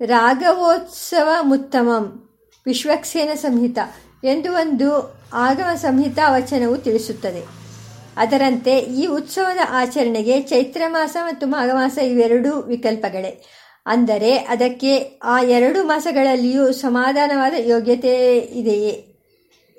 ರಾಘವೋತ್ಸವ ಮುತ್ತಮಂ ವಿಶ್ವಕ್ಸೇನ ಸಂಹಿತ. ಎಂದು ಒಂದು ಆಗಮ ಸಂಹಿತಾ ವಚನವು ತಿಳಿಸುತ್ತದೆ. ಅದರಂತೆ ಈ ಉತ್ಸವದ ಆಚರಣೆಗೆ ಚೈತ್ರ ಮಾಸ ಮತ್ತು ಮಾಘಮಾಸ ಇವೆರಡೂ ವಿಕಲ್ಪಗಳೇ. ಅಂದರೆ ಅದಕ್ಕೆ ಆ ಎರಡು ಮಾಸಗಳಲ್ಲಿಯೂ ಸಮಾಧಾನವಾದ ಯೋಗ್ಯತೆ ಇದೆಯೇ?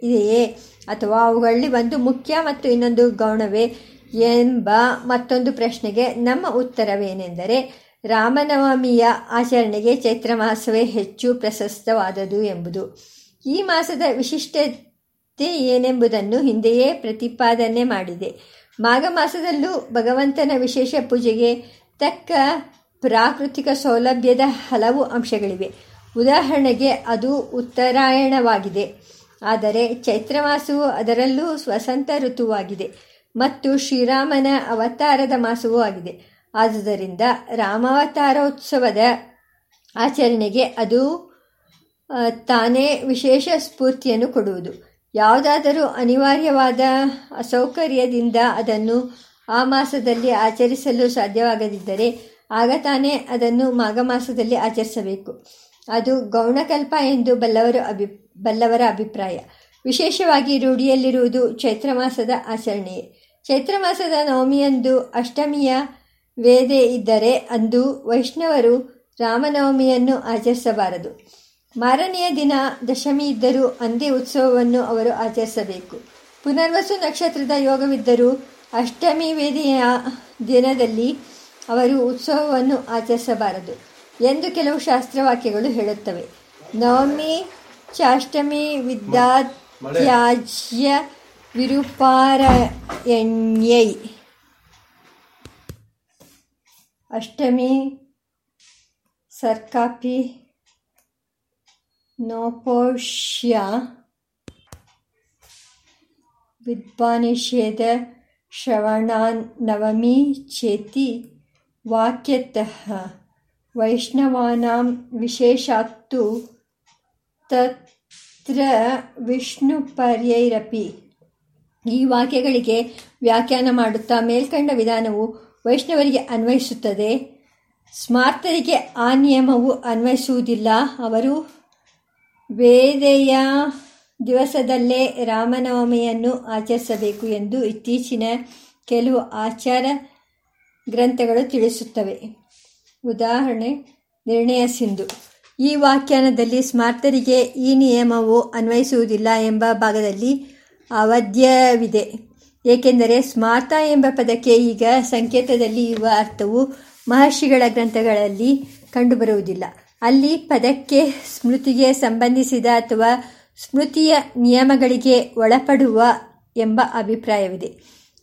ಇದೆಯೇ? ಅಥವಾ ಅವುಗಳಲ್ಲಿ ಒಂದು ಮುಖ್ಯ ಮತ್ತು ಇನ್ನೊಂದು ಗೌಣವೇ? ಎಂಬ ಮತ್ತೊಂದು ಪ್ರಶ್ನೆಗೆ ನಮ್ಮ ಉತ್ತರವೇನೆಂದರೆ ರಾಮನವಮಿಯ ಆಚರಣೆಗೆ ಚೈತ್ರ ಮಾಸವೇ ಹೆಚ್ಚು ಪ್ರಶಸ್ತವಾದದು ಎಂಬುದು. ಈ ಮಾಸದ ವಿಶಿಷ್ಟತೆ ಏನೆಂಬುದನ್ನು ಹಿಂದೆಯೇ ಪ್ರತಿಪಾದನೆ ಮಾಡಿದೆ. ಮಾಘ ಮಾಸದಲ್ಲೂ ಭಗವಂತನ ವಿಶೇಷ ಪೂಜೆಗೆ ತಕ್ಕ ಪ್ರಾಕೃತಿಕ ಸೌಲಭ್ಯದ ಹಲವು ಅಂಶಗಳಿವೆ. ಉದಾಹರಣೆಗೆ ಅದು ಉತ್ತರಾಯಣವಾಗಿದೆ. ಆದರೆ ಚೈತ್ರ ಮಾಸವು ಅದರಲ್ಲೂ ಸ್ವಸಂತ ಋತುವಾಗಿದೆ ಮತ್ತು ಶ್ರೀರಾಮನ ಅವತಾರದ ಮಾಸವೂ ಆಗಿದೆ. ಆದುದರಿಂದ ರಾಮಾವತಾರೋತ್ಸವದ ಆಚರಣೆಗೆ ಅದು ತಾನೇ ವಿಶೇಷ ಸ್ಫೂರ್ತಿಯನ್ನು ಕೊಡುವುದು. ಯಾವುದಾದರೂ ಅನಿವಾರ್ಯವಾದ ಅಸೌಕರ್ಯದಿಂದ ಅದನ್ನು ಆ ಮಾಸದಲ್ಲಿ ಆಚರಿಸಲು ಸಾಧ್ಯವಾಗದಿದ್ದರೆ ಆಗ ತಾನೇ ಅದನ್ನು ಮಾಘ ಮಾಸದಲ್ಲಿ ಆಚರಿಸಬೇಕು. ಅದು ಗೌಣಕಲ್ಪ ಎಂದು ಬಲ್ಲವರು ಅಭಿ, ಬಲ್ಲವರ ಅಭಿಪ್ರಾಯ. ವಿಶೇಷವಾಗಿ ರೂಢಿಯಲ್ಲಿರುವುದು ಚೈತ್ರ ಮಾಸದ ಆಚರಣೆಯೇ. ಚೈತ್ರ ಮಾಸದ ನವಮಿಯಂದು ಅಷ್ಟಮಿಯ ವೇದೆ ಇದ್ದರೆ ಅಂದು ವೈಷ್ಣವರು ರಾಮನವಮಿಯನ್ನು ಆಚರಿಸಬಾರದು. ಮಾರನೆಯ ದಿನ ದಶಮಿ ಇದ್ದರೂ ಅಂದೇ ಉತ್ಸವವನ್ನು ಅವರು ಆಚರಿಸಬೇಕು. ಪುನರ್ವಸು ನಕ್ಷತ್ರದ ಯೋಗವಿದ್ದರೂ ಅಷ್ಟಮಿ ವೇದಿಯ ದಿನದಲ್ಲಿ ಅವರು ಉತ್ಸವವನ್ನು ಆಚರಿಸಬಾರದು ಎಂದು ಕೆಲವು ಶಾಸ್ತ್ರವಾಕ್ಯಗಳು ಹೇಳುತ್ತವೆ. ನವಮಿ ಚಾಷ್ಟಮಿ ವಿದ್ಯಾತ್ಯಾಜ್ಯ ವಿರೂಪಾರಣ್ಯೈ ಅಷ್ಟಮಿ, ಸರ್ಕಾಪಿ ನೋಪೋಷ್ಯ ವಿದ್ವಾನಿಷೇಧ, ಶ್ರವಣ, ನವಮಿ, ಚೇತಿ, ವಾಕ್ಯತಃ, ವೈಷ್ಣವಾನಾಂ ವಿಶೇಷಾತ್ತು, ತತ್ರ ವಿಷ್ಣುಪರ್ಯೈರಪಿ ಈ ವಾಕ್ಯಗಳಿಗೆ ವ್ಯಾಖ್ಯಾನ ಮಾಡುತ್ತಾ ಮೇಲ್ಕಂಡ ವಿಧಾನವು ವೈಷ್ಣವರಿಗೆ ಅನ್ವಯಿಸುತ್ತದೆ. ಸ್ಮಾರ್ತರಿಗೆ ಆ ನಿಯಮವು ಅನ್ವಯಿಸುವುದಿಲ್ಲ. ಅವರು ವೇದೆಯ ದಿವಸದಲ್ಲೇ ರಾಮನವಮಿಯನ್ನು ಆಚರಿಸಬೇಕು ಎಂದು ಇತ್ತೀಚಿನ ಕೆಲವು ಆಚಾರ ಗ್ರಂಥಗಳು ತಿಳಿಸುತ್ತವೆ. ಉದಾಹರಣೆ, ನಿರ್ಣಯ ಸಿಂಧು. ಈ ವ್ಯಾಖ್ಯಾನದಲ್ಲಿ ಸ್ಮಾರ್ತರಿಗೆ ಈ ನಿಯಮವು ಅನ್ವಯಿಸುವುದಿಲ್ಲ ಎಂಬ ಭಾಗದಲ್ಲಿ ಅವಧ್ಯವಿದೆ. ಏಕೆಂದರೆ ಸ್ಮಾರ್ತ ಎಂಬ ಪದಕ್ಕೆ ಈಗ ಸಂಕೇತದಲ್ಲಿ ಇರುವ ಅರ್ಥವು ಮಹರ್ಷಿಗಳ ಗ್ರಂಥಗಳಲ್ಲಿ ಕಂಡುಬರುವುದಿಲ್ಲ. ಅಲ್ಲಿ ಪದಕ್ಕೆ ಸ್ಮೃತಿಗೆ ಸಂಬಂಧಿಸಿದ ಅಥವಾ ಸ್ಮೃತಿಯ ನಿಯಮಗಳಿಗೆ ಒಳಪಡುವ ಎಂಬ ಅಭಿಪ್ರಾಯವಿದೆ.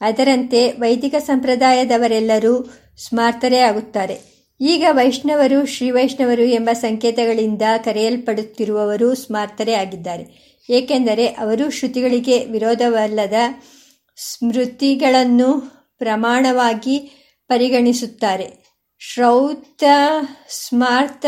ಅದರಂತೆ ವೈದಿಕ ಸಂಪ್ರದಾಯದವರೆಲ್ಲರೂ ಸ್ಮಾರ್ತರೇ ಆಗುತ್ತಾರೆ. ಈಗ ವೈಷ್ಣವರು ಶ್ರೀ ವೈಷ್ಣವರು ಎಂಬ ಸಂಕೇತಗಳಿಂದ ಕರೆಯಲ್ಪಡುತ್ತಿರುವವರು ಸ್ಮಾರ್ತರೇ ಆಗಿದ್ದಾರೆ. ಏಕೆಂದರೆ ಅವರು ಶ್ರುತಿಗಳಿಗೆ ವಿರೋಧವಲ್ಲದ ಸ್ಮೃತಿಗಳನ್ನು ಪ್ರಮಾಣವಾಗಿ ಪರಿಗಣಿಸುತ್ತಾರೆ. ಶ್ರೌತ ಸ್ಮಾರ್ತ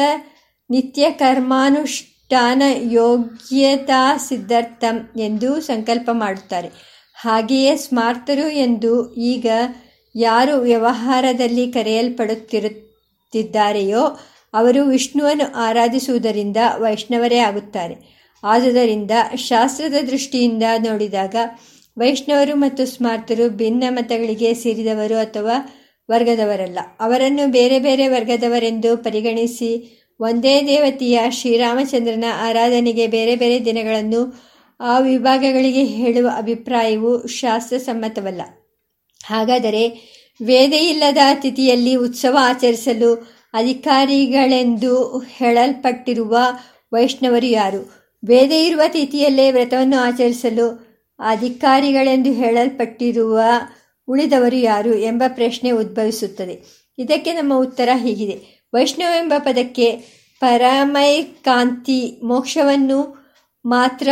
ನಿತ್ಯ ಕರ್ಮಾನುಷ್ಠಾನ ಯೋಗ್ಯತಾ ಸಿದ್ಧಾರ್ಥಂ ಎಂದು ಸಂಕಲ್ಪ ಮಾಡುತ್ತಾರೆ. ಹಾಗೆಯೇ ಸ್ಮಾರ್ತರು ಎಂದು ಈಗ ಯಾರು ವ್ಯವಹಾರದಲ್ಲಿ ಕರೆಯಲ್ಪಡುತ್ತಿರುತ್ತಿದ್ದಾರೆಯೋ ಅವರು ವಿಷ್ಣುವನ್ನು ಆರಾಧಿಸುವುದರಿಂದ ವೈಷ್ಣವರೇ ಆಗುತ್ತಾರೆ. ಆದುದರಿಂದ ಶಾಸ್ತ್ರದ ದೃಷ್ಟಿಯಿಂದ ನೋಡಿದಾಗ ವೈಷ್ಣವರು ಮತ್ತು ಸ್ಮಾರ್ತರು ಭಿನ್ನ ಮತಗಳಿಗೆ ಸೇರಿದವರು ಅಥವಾ ವರ್ಗದವರಲ್ಲ. ಅವರನ್ನು ಬೇರೆ ಬೇರೆ ವರ್ಗದವರೆಂದು ಪರಿಗಣಿಸಿ ಒಂದೇ ದೇವತೆಯ ಶ್ರೀರಾಮಚಂದ್ರನ ಆರಾಧನೆಗೆ ಬೇರೆ ಬೇರೆ ದಿನಗಳನ್ನು ಆ ವಿಭಾಗಗಳಿಗೆ ಹೇಳುವ ಅಭಿಪ್ರಾಯವು ಶಾಸ್ತ್ರಸಮ್ಮತವಲ್ಲ. ಹಾಗಾದರೆ ವೇದೆಯಿಲ್ಲದ ತಿಥಿಯಲ್ಲಿ ಉತ್ಸವ ಆಚರಿಸಲು ಅಧಿಕಾರಿಗಳೆಂದು ಹೇಳಲ್ಪಟ್ಟಿರುವ ವೈಷ್ಣವರು ಯಾರು? ವೇದ ಇರುವ ತಿಥಿಯಲ್ಲೇ ವ್ರತವನ್ನು ಆಚರಿಸಲು ಅಧಿಕಾರಿಗಳೆಂದು ಹೇಳಲ್ಪಟ್ಟಿರುವ ಉಳಿದವರು ಯಾರು ಎಂಬ ಪ್ರಶ್ನೆ ಉದ್ಭವಿಸುತ್ತದೆ. ಇದಕ್ಕೆ ನಮ್ಮ ಉತ್ತರ ಹೀಗಿದೆ. ವೈಷ್ಣವ ಎಂಬ ಪದಕ್ಕೆ ಪರಮೈಕಾಂತಿ ಮೋಕ್ಷವನ್ನು ಮಾತ್ರ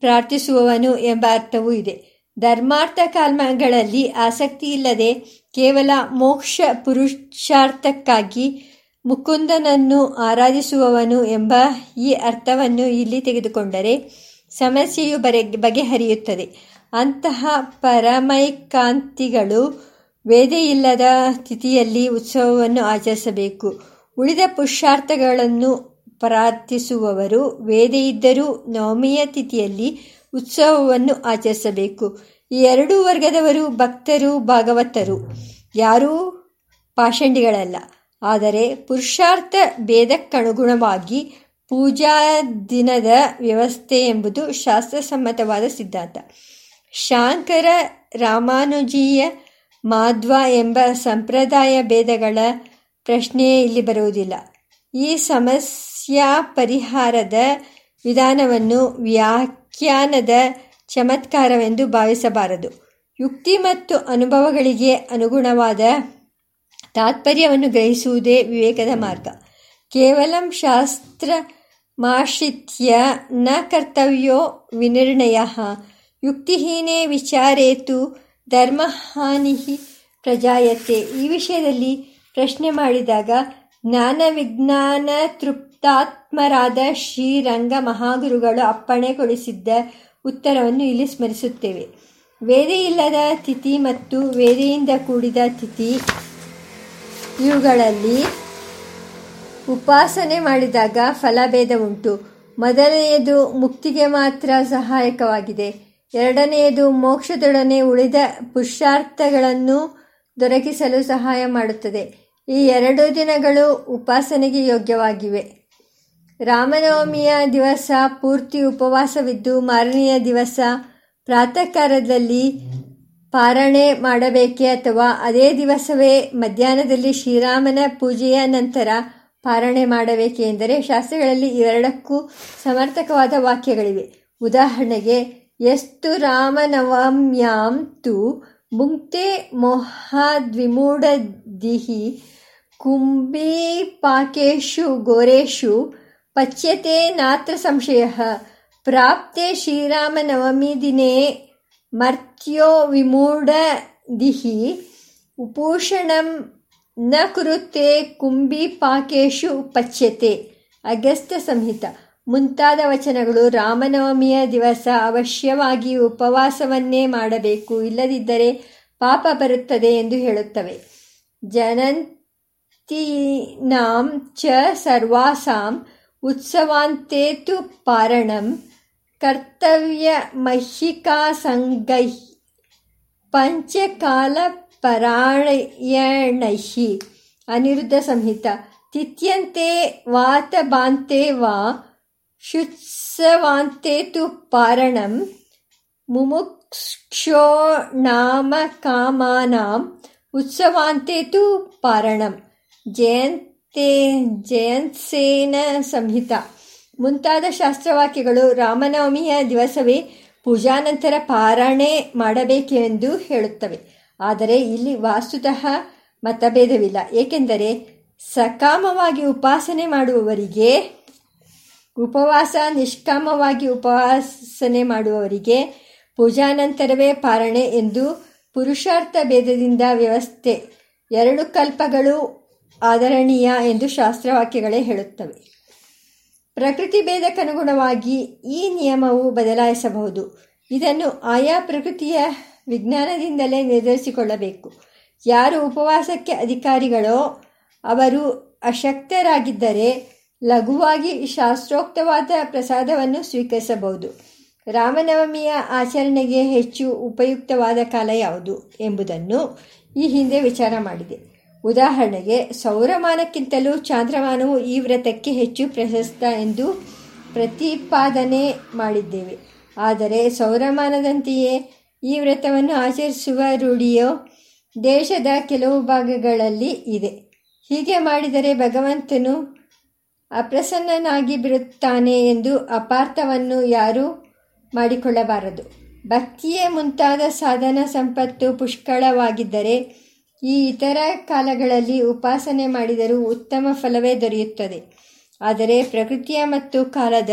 ಪ್ರಾರ್ಥಿಸುವವನು ಎಂಬ ಅರ್ಥವೂ ಇದೆ. ಧರ್ಮಾರ್ಥ ಕಾಲ್ಮಗಳಲ್ಲಿ ಆಸಕ್ತಿ ಇಲ್ಲದೆ ಕೇವಲ ಮೋಕ್ಷ ಪುರುಷಾರ್ಥಕ್ಕಾಗಿ ಮುಕುಂದನನ್ನು ಆರಾಧಿಸುವವನು ಎಂಬ ಈ ಅರ್ಥವನ್ನು ಇಲ್ಲಿ ತೆಗೆದುಕೊಂಡರೆ ಸಮಸ್ಯೆಯು ಬರೆ, ಬಗೆಹರಿಯುತ್ತದೆ. ಅಂತಹ ಪರಮೈಕಾಂತಿಗಳು ವೇದೆಯಿಲ್ಲದ ಸ್ಥಿತಿಯಲ್ಲಿ ಉತ್ಸವವನ್ನು ಆಚರಿಸಬೇಕು. ಉಳಿದ ಪುರುಷಾರ್ಥಗಳನ್ನು ಪ್ರಾರ್ಥಿಸುವವರು ವೇದ ಇದ್ದರೂ ನವಮಿಯ ತಿಥಿಯಲ್ಲಿ ಉತ್ಸವವನ್ನು ಆಚರಿಸಬೇಕು. ಈ ಎರಡೂ ವರ್ಗದವರು ಭಕ್ತರು, ಭಾಗವತರು. ಯಾರೂ ಪಾಷಂಡಿಗಳಲ್ಲ. ಆದರೆ ಪುರುಷಾರ್ಥ ಭೇದಕ್ಕನುಗುಣವಾಗಿ ಪೂಜಾ ದಿನದ ವ್ಯವಸ್ಥೆ ಎಂಬುದು ಶಾಸ್ತ್ರಸಮ್ಮತವಾದ ಸಿದ್ಧಾಂತ. ಶಾಂಕರ ರಾಮಾನುಜೀಯ ಮಾಧ್ವ ಎಂಬ ಸಂಪ್ರದಾಯ ಭೇದಗಳ ಪ್ರಶ್ನೆಯೇ ಇಲ್ಲಿ ಬರುವುದಿಲ್ಲ. ಈ ಸಮಸ್ಯಾ ಪರಿಹಾರದ ವಿಧಾನವನ್ನು ವ್ಯಾಖ್ಯಾನದ ಚಮತ್ಕಾರವೆಂದು ಭಾವಿಸಬಾರದು. ಯುಕ್ತಿ ಮತ್ತು ಅನುಭವಗಳಿಗೆ ಅನುಗುಣವಾದ ತಾತ್ಪರ್ಯವನ್ನು ಗ್ರಹಿಸುವುದೇ ವಿವೇಕದ ಮಾರ್ಗ. ಕೇವಲ ಶಾಸ್ತ್ರ ಮಾಶ್ರಿತ್ಯ ನ ಕರ್ತವ್ಯೋ ವಿನಿರ್ಣಯ. ಯುಕ್ತಿಹೀನೇ ವಿಚಾರೇತು ಧರ್ಮಹಾನಿ ಪ್ರಜಾಯತೆ. ಈ ವಿಷಯದಲ್ಲಿ ಪ್ರಶ್ನೆ ಮಾಡಿದಾಗ ಜ್ಞಾನ ವಿಜ್ಞಾನ ತೃಪ್ತಾತ್ಮರಾದ ಶ್ರೀರಂಗ ಮಹಾಗುರುಗಳು ಅಪ್ಪಣೆಗೊಳಿಸಿದ್ದ ಉತ್ತರವನ್ನು ಇಲ್ಲಿ ಸ್ಮರಿಸುತ್ತೇವೆ. ವೇದೆಯಿಲ್ಲದ ತಿಥಿ ಮತ್ತು ವೇದೆಯಿಂದ ಕೂಡಿದ ತಿಥಿ ಇವುಗಳಲ್ಲಿ ಉಪಾಸನೆ ಮಾಡಿದಾಗ ಫಲಭೇದ ಉಂಟು ಮೊದಲನೆಯದು ಮುಕ್ತಿಗೆ ಮಾತ್ರ ಸಹಾಯಕವಾಗಿದೆ. ಎರಡನೆಯದು ಮೋಕ್ಷದೊಡನೆ ಉಳಿದ ಪುರುಷಾರ್ಥಗಳನ್ನು ದೊರಕಿಸಲು ಸಹಾಯ ಮಾಡುತ್ತದೆ. ಈ ಎರಡು ದಿನಗಳು ಉಪಾಸನೆಗೆ ಯೋಗ್ಯವಾಗಿವೆ. ರಾಮನವಮಿಯ ದಿವಸ ಪೂರ್ತಿ ಉಪವಾಸವಿದ್ದು ಮಾರನೆಯ ದಿವಸ ಪ್ರಾತಃ ಕಾಲದಲ್ಲಿ ಪಾರಣೆ ಮಾಡಬೇಕೆ ಅಥವಾ ಅದೇ ದಿವಸವೇ ಮಧ್ಯಾಹ್ನದಲ್ಲಿ ಶ್ರೀರಾಮನ ಪೂಜೆಯ ನಂತರ ಪಾರಣೆ ಮಾಡಬೇಕೆಂದರೆ ಶಾಸ್ತ್ರಗಳಲ್ಲಿ ಇವೆರಡಕ್ಕೂ ಸಮರ್ಥಕವಾದ ವಾಕ್ಯಗಳಿವೆ. ಉದಾಹರಣೆಗೆ, ಎಸ್ತು ರಾಮನವಮ್ಯಾಂ ತು ದಿಹಿ ಮೊಹಾದ್ವಿಮೂಢದಿಹಿ ಕುಂಭೀಪಾಕೇಶು ಗೋರೇಶು ಪಚ್ಯತೆ ನಾತ್ರ ಸಂಶಯ ಪ್ರಾಪ್ತೆ ಶ್ರೀರಾಮನವಮಿ ದಿನೇ ಮರ್ತ್ಯೋ ವಿಮೂಢದಿಹಿ ಉಪೂಷಣಂ ನ ಕುರುತೆ ಕುಂಭೀಪಾಕೇಶು ಪಚ್ಯತೆ. ಅಗಸ್ತ್ಯ ಸಂಹಿತ. ಮುಂತಾದ ವಚನಗಳು ರಾಮನವಮಿಯ ದಿವಸ ಅವಶ್ಯವಾಗಿ ಉಪವಾಸವನ್ನೇ ಮಾಡಬೇಕು. ಇಲ್ಲದಿದ್ದರೆ ಪಾಪ ಬರುತ್ತದೆ ಎಂದು ಹೇಳುತ್ತವೆ. ಜನಂತೀನಾಂ ಚ ಸರ್ವಾಸಾಂ ಉತ್ಸವಾಂತೇತು ಪಾರಣಂ ಕರ್ತವ್ಯ ಮಹಿಕಾ ಸಂಗೈ ಪಂಚಕಾಲ ಪರಾಯಣೈ ಅನಿರುದ್ಧ ಸಂಹಿತ. ತಿಥ್ಯಂತೆ ವಾತಬಾಂತೆ ವಾ ಶುತ್ಸವಾಂತೆ ತು ಪಾರಣಂ ಮುಮುಕ್ಷೋ ನಾಮ ಕಾಮಾನಾಂ ಉತ್ಸವಾಂತೆ ತು ಪಾರಣಂ. ಜಯಂತೆ, ಜಯಂತ್ಸೇನ ಸಂಹಿತ. ಮುಂತಾದ ಶಾಸ್ತ್ರವಾಕ್ಯಗಳು ರಾಮನವಮಿಯ ದಿವಸವೇ ಪೂಜಾನಂತರ ಪಾರಣೆ ಮಾಡಬೇಕೆಂದು ಹೇಳುತ್ತವೆ. ಆದರೆ ಇಲ್ಲಿ ವಾಸ್ತುತಃ ಮತಭೇದವಿಲ್ಲ. ಏಕೆಂದರೆ ಸಕಾಮವಾಗಿ ಉಪಾಸನೆ ಮಾಡುವವರಿಗೆ ಉಪವಾಸ, ನಿಷ್ಕಾಮವಾಗಿ ಉಪವಾಸನೆ ಮಾಡುವವರಿಗೆ ಪೂಜಾನಂತರವೇ ಪಾರಣೆ ಎಂದು ಪುರುಷಾರ್ಥ ಭೇದದಿಂದ ವ್ಯವಸ್ಥೆ. ಎರಡು ಕಲ್ಪಗಳು ಆದರಣೀಯ ಎಂದು ಶಾಸ್ತ್ರವಾಕ್ಯಗಳೇ ಹೇಳುತ್ತವೆ. ಪ್ರಕೃತಿ ಭೇದಕ್ಕನುಗುಣವಾಗಿ ಈ ನಿಯಮವು ಬದಲಾಯಿಸಬಹುದು. ಇದನ್ನು ಆಯಾ ಪ್ರಕೃತಿಯ ವಿಜ್ಞಾನದಿಂದಲೇ ನಿರ್ಧರಿಸಿಕೊಳ್ಳಬೇಕು. ಯಾರು ಉಪವಾಸಕ್ಕೆ ಅಧಿಕಾರಿಗಳೋ ಅವರು ಅಶಕ್ತರಾಗಿದ್ದರೆ ಲಘುವಾಗಿ ಶಾಸ್ತ್ರೋಕ್ತವಾದ ಪ್ರಸಾದವನ್ನು ಸ್ವೀಕರಿಸಬಹುದು. ರಾಮನವಮಿಯ ಆಚರಣೆಗೆ ಹೆಚ್ಚು ಉಪಯುಕ್ತವಾದ ಕಾಲ ಯಾವುದು ಎಂಬುದನ್ನು ಈ ಹಿಂದೆ ವಿಚಾರ ಮಾಡಿದೆ. ಉದಾಹರಣೆಗೆ, ಸೌರಮಾನಕ್ಕಿಂತಲೂ ಚಾಂದ್ರಮಾನವು ಈ ವ್ರತಕ್ಕೆ ಹೆಚ್ಚು ಪ್ರಶಸ್ತ ಎಂದು ಪ್ರತಿಪಾದನೆ ಮಾಡಿದ್ದೇವೆ. ಆದರೆ ಸೌರಮಾನದಂತೆಯೇ ಈ ವ್ರತವನ್ನು ಆಚರಿಸುವ ರೂಢಿಯೋ ದೇಶದ ಕೆಲವು ಭಾಗಗಳಲ್ಲಿ ಇದೆ. ಹೀಗೆ ಮಾಡಿದರೆ ಭಗವಂತನು ಅಪ್ರಸನ್ನನಾಗಿ ಬಿಡುತ್ತಾನೆ ಎಂದು ಅಪಾರ್ಥವನ್ನು ಯಾರೂ ಮಾಡಿಕೊಳ್ಳಬಾರದು. ಭಕ್ತಿಯೇ ಮುಂತಾದ ಸಾಧನ ಸಂಪತ್ತು ಪುಷ್ಕಳವಾಗಿದ್ದರೆ ಈ ಇತರ ಕಾಲಗಳಲ್ಲಿ ಉಪಾಸನೆ ಮಾಡಿದರೂ ಉತ್ತಮ ಫಲವೇ ದೊರೆಯುತ್ತದೆ. ಆದರೆ ಪ್ರಕೃತಿಯ ಮತ್ತು ಕಾಲದ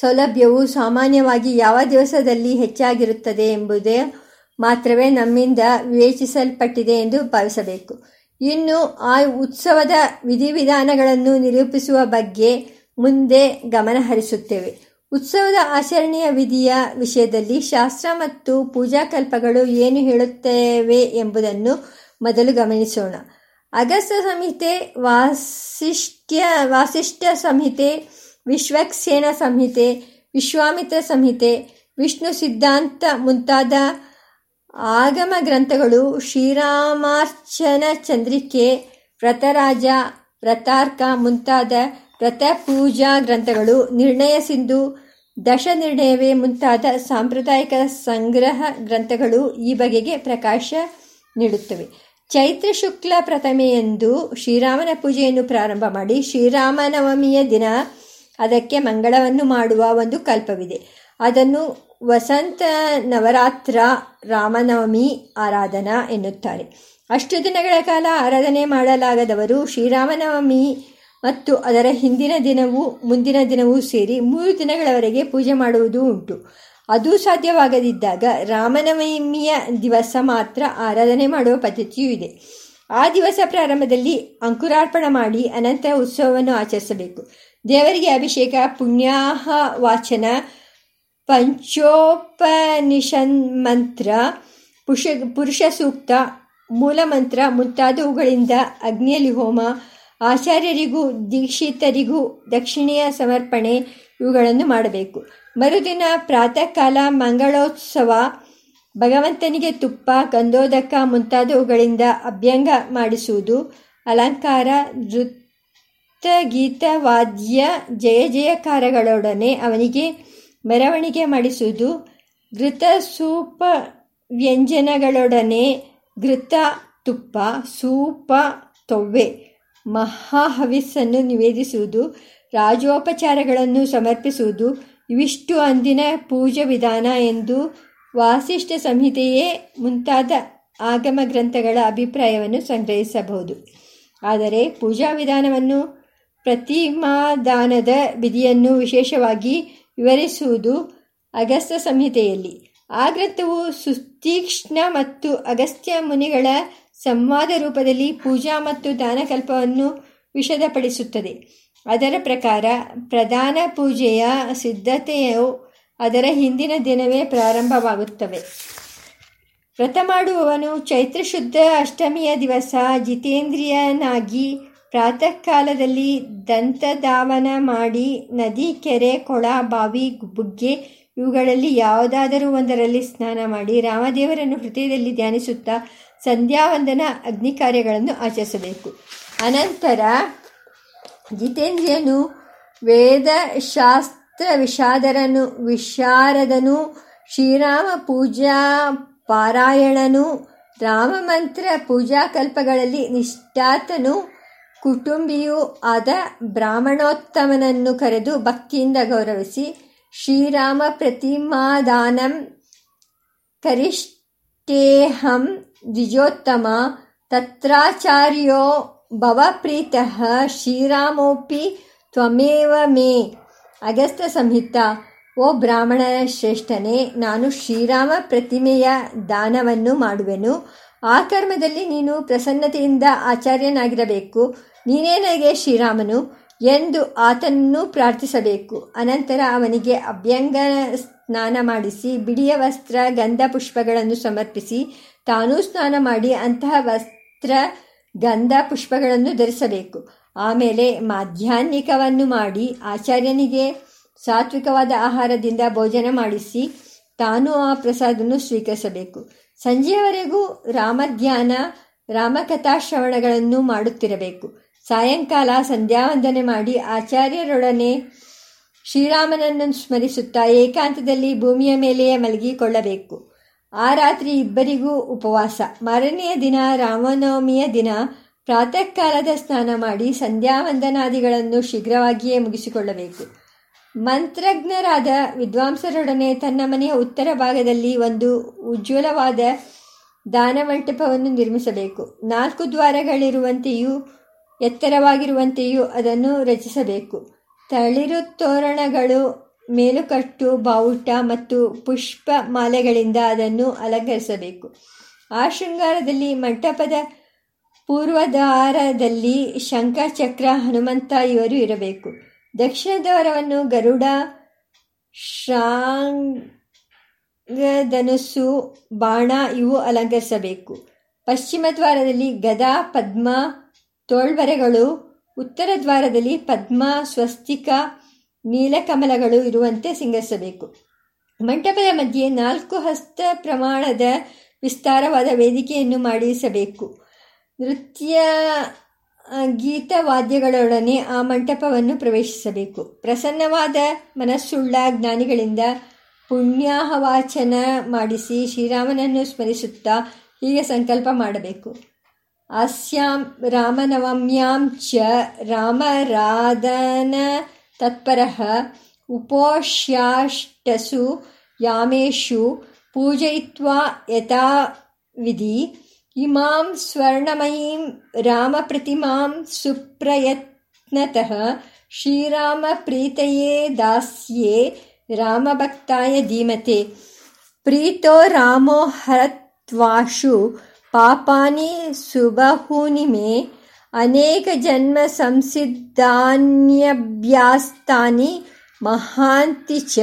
ಸೌಲಭ್ಯವು ಸಾಮಾನ್ಯವಾಗಿ ಯಾವ ದಿವಸದಲ್ಲಿ ಹೆಚ್ಚಾಗಿರುತ್ತದೆ ಎಂಬುದೇ ಮಾತ್ರವೇ ನಮ್ಮಿಂದ ವಿವೇಚಿಸಲ್ಪಟ್ಟಿದೆ ಎಂದು ಭಾವಿಸಬೇಕು. ಇನ್ನು ಆ ಉತ್ಸವದ ವಿಧಿವಿಧಾನಗಳನ್ನು ನಿರೂಪಿಸುವ ಬಗ್ಗೆ ಮುಂದೆ ಗಮನಹರಿಸುತ್ತೇವೆ ಉತ್ಸವದ ಆಚರಣೆಯ ವಿಧಿಯ ವಿಷಯದಲ್ಲಿ ಶಾಸ್ತ್ರ ಮತ್ತು ಪೂಜಾಕಲ್ಪಗಳು ಏನು ಹೇಳುತ್ತೇವೆ ಎಂಬುದನ್ನು ಮೊದಲು ಗಮನಿಸೋಣ. ಅಗಸ್ತ ಸಂಹಿತೆ ವಾಸಿಷ್ಠ್ಯ, ವಾಸಿಷ್ಠ ಸಂಹಿತೆ ವಿಶ್ವಕ್ಸೇನ ಸಂಹಿತೆ, ವಿಶ್ವಾಮಿತ್ರ ಸಂಹಿತೆ, ವಿಷ್ಣು ಸಿದ್ಧಾಂತ ಮುಂತಾದ ಆಗಮ ಗ್ರಂಥಗಳು ಶ್ರೀರಾಮಾರ್ಚನ ಚಂದ್ರಿಕೆ, ವ್ರತರಾಜ, ವ್ರತಾರ್ಕ ಮುಂತಾದ ವ್ರತ ಪೂಜಾ ಗ್ರಂಥಗಳು, ನಿರ್ಣಯ ಸಿಂಧು, ದಶ ನಿರ್ಣಯವೇ ಮುಂತಾದ ಸಾಂಪ್ರದಾಯಿಕ ಸಂಗ್ರಹ ಗ್ರಂಥಗಳು ಈ ಬಗೆಗೆ ಪ್ರಕಾಶ ನೀಡುತ್ತವೆ. ಚೈತ್ರ ಶುಕ್ಲ ಪ್ರಥಮೆಯೆಂದು ಶ್ರೀರಾಮನ ಪೂಜೆಯನ್ನು ಪ್ರಾರಂಭ ಮಾಡಿ ಶ್ರೀರಾಮನವಮಿಯ ದಿನ ಅದಕ್ಕೆ ಮಂಗಳವನ್ನು ಮಾಡುವ ಒಂದು ಕಲ್ಪವಿದೆ. ಅದನ್ನು ವಸಂತ ನವರಾತ್ರ ರಾಮನವಮಿ ಆರಾಧನಾ ಎನ್ನುತ್ತಾರೆ. ಅಷ್ಟು ದಿನಗಳ ಕಾಲ ಆರಾಧನೆ ಮಾಡಲಾಗದವರು ಶ್ರೀರಾಮನವಮಿ ಮತ್ತು ಅದರ ಹಿಂದಿನ ದಿನವೂ ಮುಂದಿನ ದಿನವೂ ಸೇರಿ ಮೂರು ದಿನಗಳವರೆಗೆ ಪೂಜೆ ಮಾಡುವುದೂ ಉಂಟು. ಅದು ಸಾಧ್ಯವಾಗದಿದ್ದಾಗ ರಾಮನವಮಿಯ ದಿವಸ ಮಾತ್ರ ಆರಾಧನೆ ಮಾಡುವ ಪದ್ಧತಿಯೂ ಇದೆ. ಆ ದಿವಸ ಪ್ರಾರಂಭದಲ್ಲಿ ಅಂಕುರಾರ್ಪಣ ಮಾಡಿ ಅನಂತರ ಉತ್ಸವವನ್ನು ಆಚರಿಸಬೇಕು. ದೇವರಿಗೆ ಅಭಿಷೇಕ, ಪುಣ್ಯಾಹ, ವಾಚನ ಪಂಚೋಪನಿಷನ್ ಮಂತ್ರ ಪುಷ, ಪುರುಷ ಸೂಕ್ತ, ಮೂಲಮಂತ್ರ ಮುಂತಾದವುಗಳಿಂದ ಅಗ್ನಿಯಲ್ಲಿ ಹೋಮ, ಆಚಾರ್ಯರಿಗೂ, ದೀಕ್ಷಿತರಿಗೂ ದಕ್ಷಿಣೆಯ ಸಮರ್ಪಣೆ ಇವುಗಳನ್ನು ಮಾಡಬೇಕು. ಮರುದಿನ ಪ್ರಾತಃ ಕಾಲ ಮಂಗಳೋತ್ಸವ, ಭಗವಂತನಿಗೆ ತುಪ್ಪ ಕಂದೋದಕ ಮುಂತಾದವುಗಳಿಂದ ಅಭ್ಯಂಗ ಮಾಡಿಸುವುದು, ಅಲಂಕಾರ, ನೃತ್ಯ ಗೀತ ವಾದ್ಯ ಜಯ ಜಯಕಾರಗಳೊಡನೆ ಅವನಿಗೆ ಮೆರವಣಿಗೆ ಮಾಡಿಸುವುದು, ಘೃತ ಸೂಪ ವ್ಯಂಜನಗಳೊಡನೆ ಘೃತ ತುಪ್ಪ, ಸೂಪ ತೊವ್ವೆ ಮಹಾಹವಿಸ್ಸನ್ನು ನಿವೇದಿಸುವುದು, ರಾಜೋಪಚಾರಗಳನ್ನು ಸಮರ್ಪಿಸುವುದು, ಇವಿಷ್ಟು ಅಂದಿನ ಪೂಜಾ ವಿಧಾನ ಎಂದು ವಾಸಿಷ್ಠ ಸಂಹಿತೆಯೇ ಮುಂತಾದ ಆಗಮ ಗ್ರಂಥಗಳ ಅಭಿಪ್ರಾಯವನ್ನು ಸಂಗ್ರಹಿಸಬಹುದು. ಆದರೆ ಪೂಜಾ ವಿಧಾನವನ್ನು ಪ್ರತಿಮಾದಾನದ ವಿಧಿಯನ್ನು ವಿಶೇಷವಾಗಿ ವಿವರಿಸುವುದು ಅಗಸ್ತ್ಯ ಸಂಹಿತೆಯಲ್ಲಿ. ಆ ಗ್ರಂಥವು ಸುತೀಕ್ಷ್ಣ ಮತ್ತು ಅಗಸ್ತ್ಯ ಮುನಿಗಳ ಸಂವಾದ ರೂಪದಲ್ಲಿ ಪೂಜಾ ಮತ್ತು ದಾನಕಲ್ಪವನ್ನು ವಿಷದಪಡಿಸುತ್ತದೆ. ಅದರ ಪ್ರಕಾರ ಪ್ರಧಾನ ಪೂಜೆಯ ಸಿದ್ಧತೆಯು ಅದರ ಹಿಂದಿನ ದಿನವೇ ಪ್ರಾರಂಭವಾಗುತ್ತವೆ. ವ್ರತ ಮಾಡುವವನು ಚೈತ್ರ ಶುದ್ಧ ಅಷ್ಟಮಿಯ ದಿವಸ ಜಿತೇಂದ್ರಿಯನಾಗಿ ಪ್ರಾತಃ ಕಾಲದಲ್ಲಿ ದಂತಧಾವನ ಮಾಡಿ ನದಿ, ಕೆರೆ, ಕೊಳ, ಬಾವಿ, ಬುಗ್ಗೆ ಇವುಗಳಲ್ಲಿ ಯಾವುದಾದರೂ ಒಂದರಲ್ಲಿ ಸ್ನಾನ ಮಾಡಿ ರಾಮದೇವರನ್ನು ಹೃದಯದಲ್ಲಿ ಧ್ಯಾನಿಸುತ್ತಾ ಸಂಧ್ಯಾವಂದನ ಅಗ್ನಿ ಕಾರ್ಯಗಳನ್ನು ಆಚರಿಸಬೇಕು. ಅನಂತರ ಜಿತೇಂದ್ರಿಯನು ವೇದಶಾಸ್ತ್ರ ವಿಷಾದರನು, ವಿಶಾರದನು, ಶ್ರೀರಾಮ ಪೂಜಾ ಪಾರಾಯಣನು ರಾಮಮಂತ್ರ ಪೂಜಾಕಲ್ಪಗಳಲ್ಲಿ ನಿಷ್ಠಾತನು ಕುಟುಂಬಿಯೂ ಆದ ಬ್ರಾಹ್ಮಣೋತ್ತಮನನ್ನು ಕರೆದು ಭಕ್ತಿಯಿಂದ ಗೌರವಿಸಿ ಶ್ರೀರಾಮ ಪ್ರತಿಮಾದಾನಂ ಕರಿಷ್ಠೇಹಂ ದ್ವಿಜೋತ್ತಮ ತತ್ರಾಚಾರ್ಯೋ ಭವಪ್ರೀತಃ ಶ್ರೀರಾಮೋಪಿ ತ್ವಮೇವ ಮೇ. ಅಗಸ್ತ ಸಂಹಿತ. ಓ ಬ್ರಾಹ್ಮಣ ಶ್ರೇಷ್ಠನೇ, ನಾನು ಶ್ರೀರಾಮ ಪ್ರತಿಮೆಯ ದಾನವನ್ನು ಮಾಡುವೆನು. ಆ ಕರ್ಮದಲ್ಲಿ ನೀನು ಪ್ರಸನ್ನತೆಯಿಂದ ಆಚಾರ್ಯನಾಗಿರಬೇಕು. ನೀನೇ ನನಗೆ ಶ್ರೀರಾಮನು ಎಂದು ಆತನನ್ನು ಪ್ರಾರ್ಥಿಸಬೇಕು. ಅನಂತರ ಅವನಿಗೆ ಅಭ್ಯಂಗ ಸ್ನಾನ ಮಾಡಿಸಿ ಬಿಡಿಯ ವಸ್ತ್ರ, ಗಂಧ ಪುಷ್ಪಗಳನ್ನು ಸಮರ್ಪಿಸಿ, ತಾನೂ ಸ್ನಾನ ಮಾಡಿ ಅಂತಹ ವಸ್ತ್ರ, ಗಂಧ ಪುಷ್ಪಗಳನ್ನು ಧರಿಸಬೇಕು. ಆಮೇಲೆ ಮಾಧ್ಯಾಹ್ನಿಕವನ್ನು ಮಾಡಿ ಆಚಾರ್ಯನಿಗೆ ಸಾತ್ವಿಕವಾದ ಆಹಾರದಿಂದ ಭೋಜನ ಮಾಡಿಸಿ, ತಾನು ಆ ಪ್ರಸಾದವನ್ನು ಸ್ವೀಕರಿಸಬೇಕು. ಸಂಜೆಯವರೆಗೂ ರಾಮಧ್ಯಾನ, ರಾಮಕಥಾಶ್ರವಣಗಳನ್ನು ಮಾಡುತ್ತಿರಬೇಕು. ಸಾಯಂಕಾಲ ಸಂಧ್ಯಾವಂದನೆ ಮಾಡಿ ಆಚಾರ್ಯರೊಡನೆ ಶ್ರೀರಾಮನನ್ನು ಸ್ಮರಿಸುತ್ತಾ ಏಕಾಂತದಲ್ಲಿ ಭೂಮಿಯ ಮೇಲೆಯೇ ಮಲಗಿಕೊಳ್ಳಬೇಕು. ಆ ರಾತ್ರಿ ಇಬ್ಬರಿಗೂ ಉಪವಾಸ. ಮಾರನೆಯ ದಿನ, ರಾಮನವಮಿಯ ದಿನ ಪ್ರಾತಃ ಕಾಲದ ಸ್ನಾನ ಮಾಡಿ ಸಂಧ್ಯಾವಂದನಾದಿಗಳನ್ನು ಶೀಘ್ರವಾಗಿಯೇ ಮುಗಿಸಿಕೊಳ್ಳಬೇಕು. ಮಂತ್ರಜ್ಞರಾದ ವಿದ್ವಾಂಸರೊಡನೆ ತನ್ನ ಮನೆಯ ಉತ್ತರ ಭಾಗದಲ್ಲಿ ಒಂದು ಉಜ್ವಲವಾದ ದಾನಮಂಟಪವನ್ನು ನಿರ್ಮಿಸಬೇಕು. ನಾಲ್ಕು ದ್ವಾರಗಳಿರುವಂತೆಯೂ, ಎತ್ತರವಾಗಿರುವಂತೆಯೂ ಅದನ್ನು ರಚಿಸಬೇಕು. ತಳಿರು ತೋರಣಗಳು, ಮೇಲುಕಟ್ಟು, ಬಾವುಟ ಮತ್ತು ಪುಷ್ಪ ಮಾಲೆಗಳಿಂದ ಅದನ್ನು ಅಲಂಕರಿಸಬೇಕು. ಆ ಶೃಂಗಾರದಲ್ಲಿ ಮಂಟಪದ ಪೂರ್ವದ್ವಾರದಲ್ಲಿ ಶಂಖ ಚಕ್ರ ಹನುಮಂತ ಇವರು ಇರಬೇಕು. ದಕ್ಷಿಣ ದ್ವಾರವನ್ನು ಗರುಡ, ಶ್ರಾಂಗಧನುಸ್ಸು, ಬಾಣ ಇವು ಅಲಂಕರಿಸಬೇಕು. ಪಶ್ಚಿಮ ದ್ವಾರದಲ್ಲಿ ಗದಾ, ಪದ್ಮ ತೋಳ್ವರೆಗಳು ಉತ್ತರ ದ್ವಾರದಲ್ಲಿ ಪದ್ಮ, ಸ್ವಸ್ತಿಕ, ನೀಲಕಮಲಗಳು ಇರುವಂತೆ ಸಿಂಗರಿಸಬೇಕು. ಮಂಟಪದ ಮಧ್ಯೆ ನಾಲ್ಕು ಹಸ್ತ ಪ್ರಮಾಣದ ವಿಸ್ತಾರವಾದ ವೇದಿಕೆಯನ್ನು ಮಾಡಿಸಬೇಕು. ನೃತ್ಯ ಗೀತವಾದ್ಯಗಳೊಡನೆ ಆ ಮಂಟಪವನ್ನು ಪ್ರವೇಶಿಸಬೇಕು. ಪ್ರಸನ್ನವಾದ ಮನಸ್ಸುಳ್ಳ ಜ್ಞಾನಿಗಳಿಂದ ಪುಣ್ಯಾಹವಾಚನ ಮಾಡಿಸಿ ಶ್ರೀರಾಮನನ್ನು ಸ್ಮರಿಸುತ್ತಾ ಹೀಗೆ ಸಂಕಲ್ಪ ಮಾಡಬೇಕು. ಅಸ್ಯಾಂ ರಾಮನವಮ್ಯಾಂ ಚ ರಾಮರಾಧನ ತತ್ಪರಃ ಉಪೋಷ್ಯಾಷ್ಟಸು ಯಾಮೇಶು ಪೂಜಯಿತ್ವಾ ಯಥಾವಿಧಿ ಇಮಾಂ ಸ್ವರ್ಣಮಯೀಂ ರಾಮಪ್ರತಿಮಾಂ ಸುಪ್ರಯತ್ನತಃ ಶ್ರೀರಾಮಪ್ರೀತಯೇ ದಾಸ್ಯೆ ರಾಮಭಕ್ತಾಯ ಧೀಮತೆ ಪ್ರೀತೋ ರಾಮೋ ಹರತ್ವಾಶು ಪಾಪಾನಿ ಸುಬಹೂನಿ ಮೇ ಅನೇಕ ಜನ್ಮ ಸಂಸಿದ್ಧಾನ್ಯಭ್ಯಾಸ್ತಾನಿ ಮಹಾಂತಿ ಚ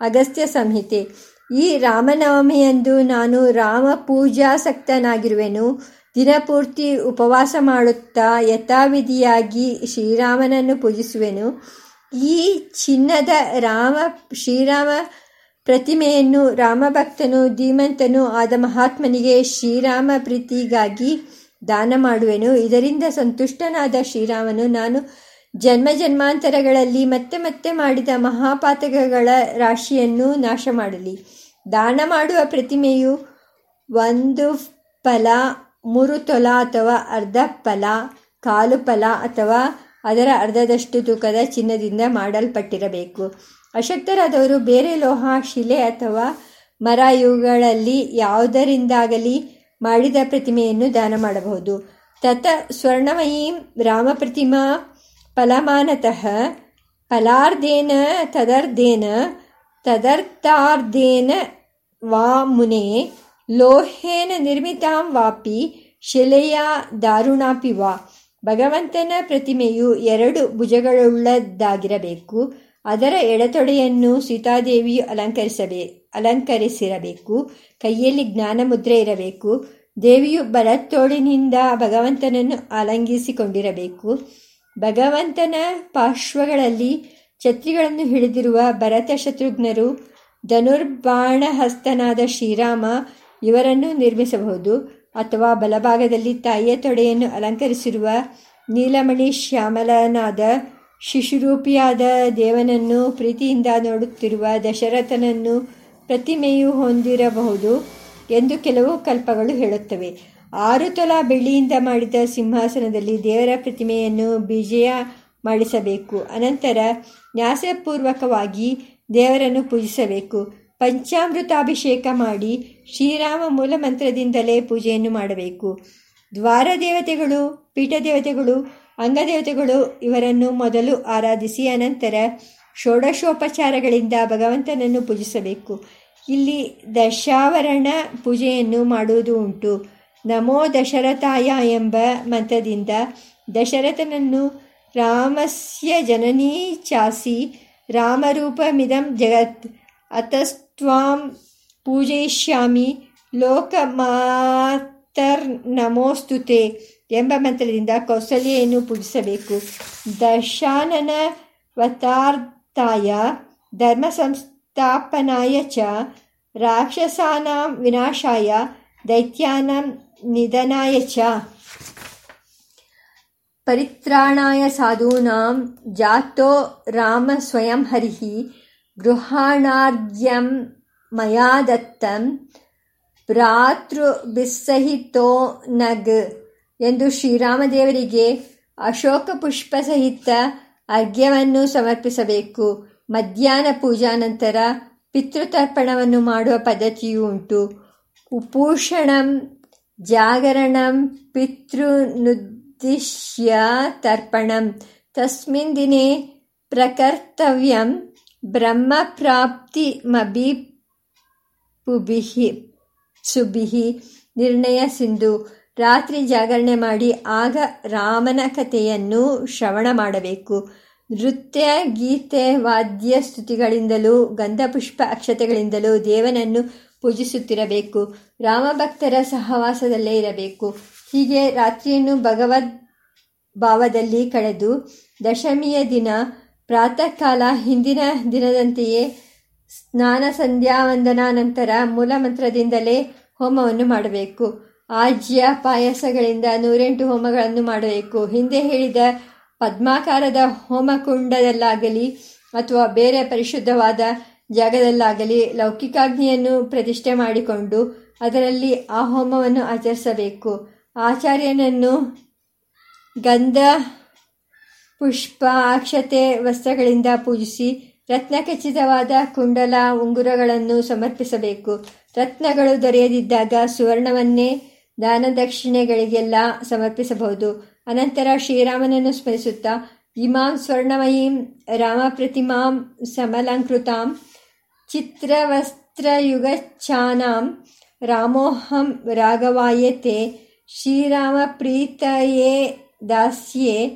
ಅಗಸ್ತ್ಯ ಸಂಹಿತೆ ಈ ರಾಮನವಮಿಯಂದು ನಾನು ರಾಮ ಪೂಜಾಸಕ್ತನಾಗಿರುವೆನು ದಿನಪೂರ್ತಿ ಉಪವಾಸ ಮಾಡುತ್ತಾ ಯಥಾವಿಧಿಯಾಗಿ ಶ್ರೀರಾಮನನ್ನು ಪೂಜಿಸುವೆನು. ಈ ಚಿನ್ನದ ರಾಮ, ಶ್ರೀರಾಮ ಪ್ರತಿಮೆಯನ್ನು ರಾಮಭಕ್ತನು, ಧೀಮಂತನು ಆದ ಮಹಾತ್ಮನಿಗೆ ಶ್ರೀರಾಮ ಪ್ರೀತಿಗಾಗಿ ದಾನ ಮಾಡುವೆನು. ಇದರಿಂದ ಸಂತುಷ್ಟನಾದ ಶ್ರೀರಾಮನು, ನಾನು ಜನ್ಮ ಜನ್ಮಾಂತರಗಳಲ್ಲಿ ಮತ್ತೆ ಮತ್ತೆ ಮಾಡಿದ ಮಹಾಪಾತಕಗಳ ರಾಶಿಯನ್ನು ನಾಶ ಮಾಡಲಿ ದಾನ ಮಾಡುವ ಪ್ರತಿಮೆಯು ಒಂದು ಫಲ, ಮೂರು ತೊಲ ಅಥವಾ ಅರ್ಧ ಫಲ, ಕಾಲು ಫಲ ಅಥವಾ ಅದರ ಅರ್ಧದಷ್ಟು ತೂಕದ ಚಿನ್ನದಿಂದ ಮಾಡಲ್ಪಟ್ಟಿರಬೇಕು. ಅಶಕ್ತರಾದವರು ಬೇರೆ ಲೋಹ, ಶಿಲೆ ಅಥವಾ ಮರ ಇವುಗಳಲ್ಲಿ ಯಾವುದರಿಂದಾಗಲಿ ಮಾಡಿದ ಪ್ರತಿಮೆಯನ್ನು ದಾನ ಮಾಡಬಹುದು. ತತ ಸ್ವರ್ಣಮಯೀ ರಾಮ ಪ್ರತಿಮಾ ಫಲಮಾನತಃ ಫಲಾರ್ಧೇನ ತದರ್ಧೇನ ತದರ್ಥಾರ್ಧೇನ ವಾ ಮುನೆ ಲೋಹೇನ ನಿರ್ಮಿತಾಂ ವಾಪಿ ಶಿಲೆಯ ದಾರುಣಾಪಿ ವಾ ಭಗವಂತನ ಪ್ರತಿಮೆಯು ಎರಡು ಭುಜಗಳುಳ್ಳದ್ದಾಗಿರಬೇಕು, ಅದರ ಎಡತೊಡೆಯನ್ನು ಸೀತಾದೇವಿಯು ಅಲಂಕರಿಸಬೇ, ಅಲಂಕರಿಸಿರಬೇಕು, ಕೈಯಲ್ಲಿ ಜ್ಞಾನ ಮುದ್ರೆ ಇರಬೇಕು, ದೇವಿಯು ಬಲತ್ತೋಳಿನಿಂದ ಭಗವಂತನನ್ನು ಅಲಂಗಿಸಿಕೊಂಡಿರಬೇಕು ಭಗವಂತನ ಪಾರ್ಶ್ವಗಳಲ್ಲಿ ಛತ್ರಿಗಳನ್ನು ಹಿಡಿದಿರುವ ಭರತ ಶತ್ರುಘ್ನರು ಧನುರ್ಬಾಣಹಸ್ತನಾದ ಶ್ರೀರಾಮ ಇವರನ್ನು ನಿರ್ಮಿಸಬಹುದು ಅಥವಾ ಬಲಭಾಗದಲ್ಲಿ ತಾಯಿಯ ತೊಡೆಯನ್ನು ಅಲಂಕರಿಸಿರುವ ನೀಲಮಣಿ ಶ್ಯಾಮಲನಾದ ಶಿಶುರೂಪಿಯಾದ ದೇವನನ್ನು ಪ್ರೀತಿಯಿಂದ ನೋಡುತ್ತಿರುವ ದಶರಥನನ್ನು ಪ್ರತಿಮೆಯು ಹೊಂದಿರಬಹುದು ಎಂದು ಕೆಲವು ಕಲ್ಪಗಳು ಹೇಳುತ್ತವೆ. ಆರು ತೊಲ ಬೆಳ್ಳಿಯಿಂದ ಮಾಡಿದ ಸಿಂಹಾಸನದಲ್ಲಿ ದೇವರ ಪ್ರತಿಮೆಯನ್ನು ಬಿಜಯ ಮಾಡಿಸಬೇಕು. ಅನಂತರ ನ್ಯಾಸಪೂರ್ವಕವಾಗಿ ದೇವರನ್ನು ಪೂಜಿಸಬೇಕು. ಪಂಚಾಮೃತಾಭಿಷೇಕ ಮಾಡಿ ಶ್ರೀರಾಮ ಮೂಲ ಮಂತ್ರದಿಂದಲೇ ಪೂಜೆಯನ್ನು ಮಾಡಬೇಕು. ದ್ವಾರ ದೇವತೆಗಳು ಪೀಠದೇವತೆಗಳು ಅಂಗದೇವತೆಗಳು ಇವರನ್ನು ಮೊದಲು ಆರಾಧಿಸಿ ಅನಂತರ ಷೋಡಶೋಪಚಾರಗಳಿಂದ ಭಗವಂತನನ್ನು ಪೂಜಿಸಬೇಕು. ಇಲ್ಲಿ ದಶಾವರಣ ಪೂಜೆಯನ್ನು ಮಾಡುವುದು ಉಂಟು. ನಮೋ ದಶರಥಾಯ ಎಂಬ ಮಂತ್ರದಿಂದ ದಶರಥನನ್ನು ರಾಮಸ್ಯ ಜನನೀ ಚಾಸಿ ರಾಮರೂಪಮಿದಂ ಜಗತ್ ಅತಸ್ತ್ವಾಂ ಪೂಜಯಿಷ್ಯಾಮಿ ಲೋಕಮಾತರ್ನಮೋಸ್ತುತೆ ಎಂಬ ಮಂತ್ರದಿಂದ ಕೌಸಲ್ಯನ್ನು ಪೂಜಿಸಬೇಕು. ದಶಾನನ ವತಾರ್ಥಾಯ ಧರ್ಮ ಸಂಸ್ಥಾಪನಾಯ ಚ ರಾಕ್ಷಸಾನಾಂ ವಿನಾಶಾಯ ದೈತ್ಯಾನಾಂ ನಿಧನಾಯ ಚ. ಪರಿತ್ರಾಣಾಯ ಸಾಧೂನಾಂ ಜಾತೋ ರಾಮ ಸ್ವಯಂ ಹರಿಹಿ ಗೃಹಾಣಾರ್ಘ್ಯಂ ಮಯಾದತ್ತಂ ದತ್ತಂ ಭ್ರಾತೃಭಿಸ್ಸಹಿತೋ ನಗ್ ಎಂದು ಶ್ರೀರಾಮದೇವರಿಗೆ ಅಶೋಕ ಪುಷ್ಪ ಸಹಿತ ಅರ್ಘ್ಯವನ್ನು ಸಮರ್ಪಿಸಬೇಕು. ಮಧ್ಯಾಹ್ನ ಪೂಜಾ ನಂತರ ಪಿತೃತರ್ಪಣವನ್ನು ಮಾಡುವ ಪದ್ಧತಿಯೂ ಉಂಟು. ಉಪೂಷಣಂ ಜಾಗರಣಂ ಪಿತೃನುದ್ದಿಶ್ಯ ತರ್ಪಣಂ ತಸ್ಮಿನ್ ದಿನೇ ಪ್ರಕರ್ತವ್ಯಂ ಪುಬಿಹಿ ಸುಭಿಃ ನಿರ್ಣಯ ಸಿಂಧು. ರಾತ್ರಿ ಜಾಗರಣೆ ಮಾಡಿ ಆಗ ರಾಮನ ಕಥೆಯನ್ನು ಶ್ರವಣ ಮಾಡಬೇಕು. ನೃತ್ಯ, ಗೀತೆ, ವಾದ್ಯ ಸ್ತುತಿಗಳಿಂದಲೂ, ಗಂಧಪುಷ್ಪ ಅಕ್ಷತೆಗಳಿಂದಲೂ ದೇವನನ್ನು ಪೂಜಿಸುತ್ತಿರಬೇಕು. ರಾಮಭಕ್ತರ ಸಹವಾಸದಲ್ಲೇ ಇರಬೇಕು. ಹೀಗೆ ರಾತ್ರಿಯನ್ನು ಭಗವದ್ ಭಾವದಲ್ಲಿ ಕಳೆದು ದಶಮಿಯ ದಿನ ಪ್ರಾತಃ ಕಾಲ ಹಿಂದಿನ ದಿನದಂತೆಯೇ ಸ್ನಾನ ಸಂಧ್ಯಾವಂದನಾ ನಂತರ ಮೂಲಮಂತ್ರದಿಂದಲೇ ಹೋಮವನ್ನು ಮಾಡಬೇಕು. ಆಜ್ಯ ಪಾಯಸಗಳಿಂದ ನೂರೆಂಟು ಹೋಮಗಳನ್ನು ಮಾಡಬೇಕು. ಹಿಂದೆ ಹೇಳಿದ ಪದ್ಮಾಕಾರದ ಹೋಮಕುಂಡದಲ್ಲಾಗಲಿ ಅಥವಾ ಬೇರೆ ಪರಿಶುದ್ಧವಾದ ಜಾಗದಲ್ಲಾಗಲಿ ಲೌಕಿಕಾಗ್ನಿಯನ್ನು ಪ್ರತಿಷ್ಠೆ ಮಾಡಿಕೊಂಡು ಅದರಲ್ಲಿ ಆ ಹೋಮವನ್ನು ಆಚರಿಸಬೇಕು. ಆಚಾರ್ಯನನ್ನು ಗಂಧ, ಪುಷ್ಪ, ಅಕ್ಷತೆ ವಸ್ತ್ರಗಳಿಂದ ಪೂಜಿಸಿ ರತ್ನಖಚಿತವಾದ ಕುಂಡಲ ಉಂಗುರಗಳನ್ನು ಸಮರ್ಪಿಸಬೇಕು. ರತ್ನಗಳು ದೊರೆಯದಿದ್ದಾಗ ಸುವರ್ಣವನ್ನೇ ದಾನ ದಕ್ಷಿಣೆಗಳಿಗೆಲ್ಲ ಸಮರ್ಪಿಸಬಹುದು. ಅನಂತರ ಶ್ರೀರಾಮನನ್ನು ಸ್ಮರಿಸುತ್ತಾ, ಇಮಾಂ ಸ್ವರ್ಣಮಯೀಂ ರಾಮ ಪ್ರತಿಮಾಂ ಸಮಲಂಕೃತಾಂ ಚಿತ್ರವಸ್ತ್ರಯುಗಚ್ಛಾನಾಂ ರಾಮೋಹಂ ರಾಘವಾಯತೆ ಶ್ರೀರಾಮ ಪ್ರೀತಯೇ ದಾಸ್ಯೆ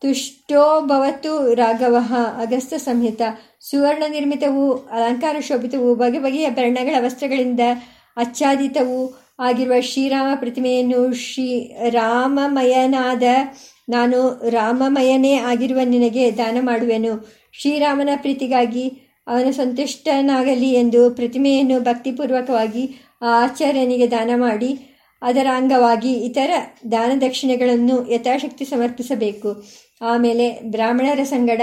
ತುಷ್ಟೋ ಭವತು ರಾಘವ. ಅಗಸ್ತ ಸಂಹಿತ. ಸುವರ್ಣ ನಿರ್ಮಿತವು ಅಲಂಕಾರ ಶೋಭಿತವು, ಬಗೆ ಬಗೆಯ ಬಣ್ಣಗಳ ವಸ್ತ್ರಗಳಿಂದ ಆಚ್ಛಾದಿತವು ಆಗಿರುವ ಶ್ರೀರಾಮ ಪ್ರತಿಮೆಯನ್ನು ಶ್ರೀ ರಾಮಮಯನಾದ ನಾನು ರಾಮಮಯನೇ ಆಗಿರುವ ನಿನಗೆ ದಾನ ಮಾಡುವೆನು. ಶ್ರೀರಾಮನ ಪ್ರೀತಿಗಾಗಿ ಅವನ ಸಂತುಷ್ಟನಾಗಲಿ ಎಂದು ಪ್ರತಿಮೆಯನ್ನು ಭಕ್ತಿಪೂರ್ವಕವಾಗಿ ಆಚಾರ್ಯನಿಗೆ ದಾನ ಮಾಡಿ ಅದರ ಅಂಗವಾಗಿ ಇತರ ದಾನ ದಕ್ಷಿಣೆಗಳನ್ನು ಯಥಾಶಕ್ತಿ ಸಮರ್ಪಿಸಬೇಕು. ಆಮೇಲೆ ಬ್ರಾಹ್ಮಣರ ಸಂಗಡ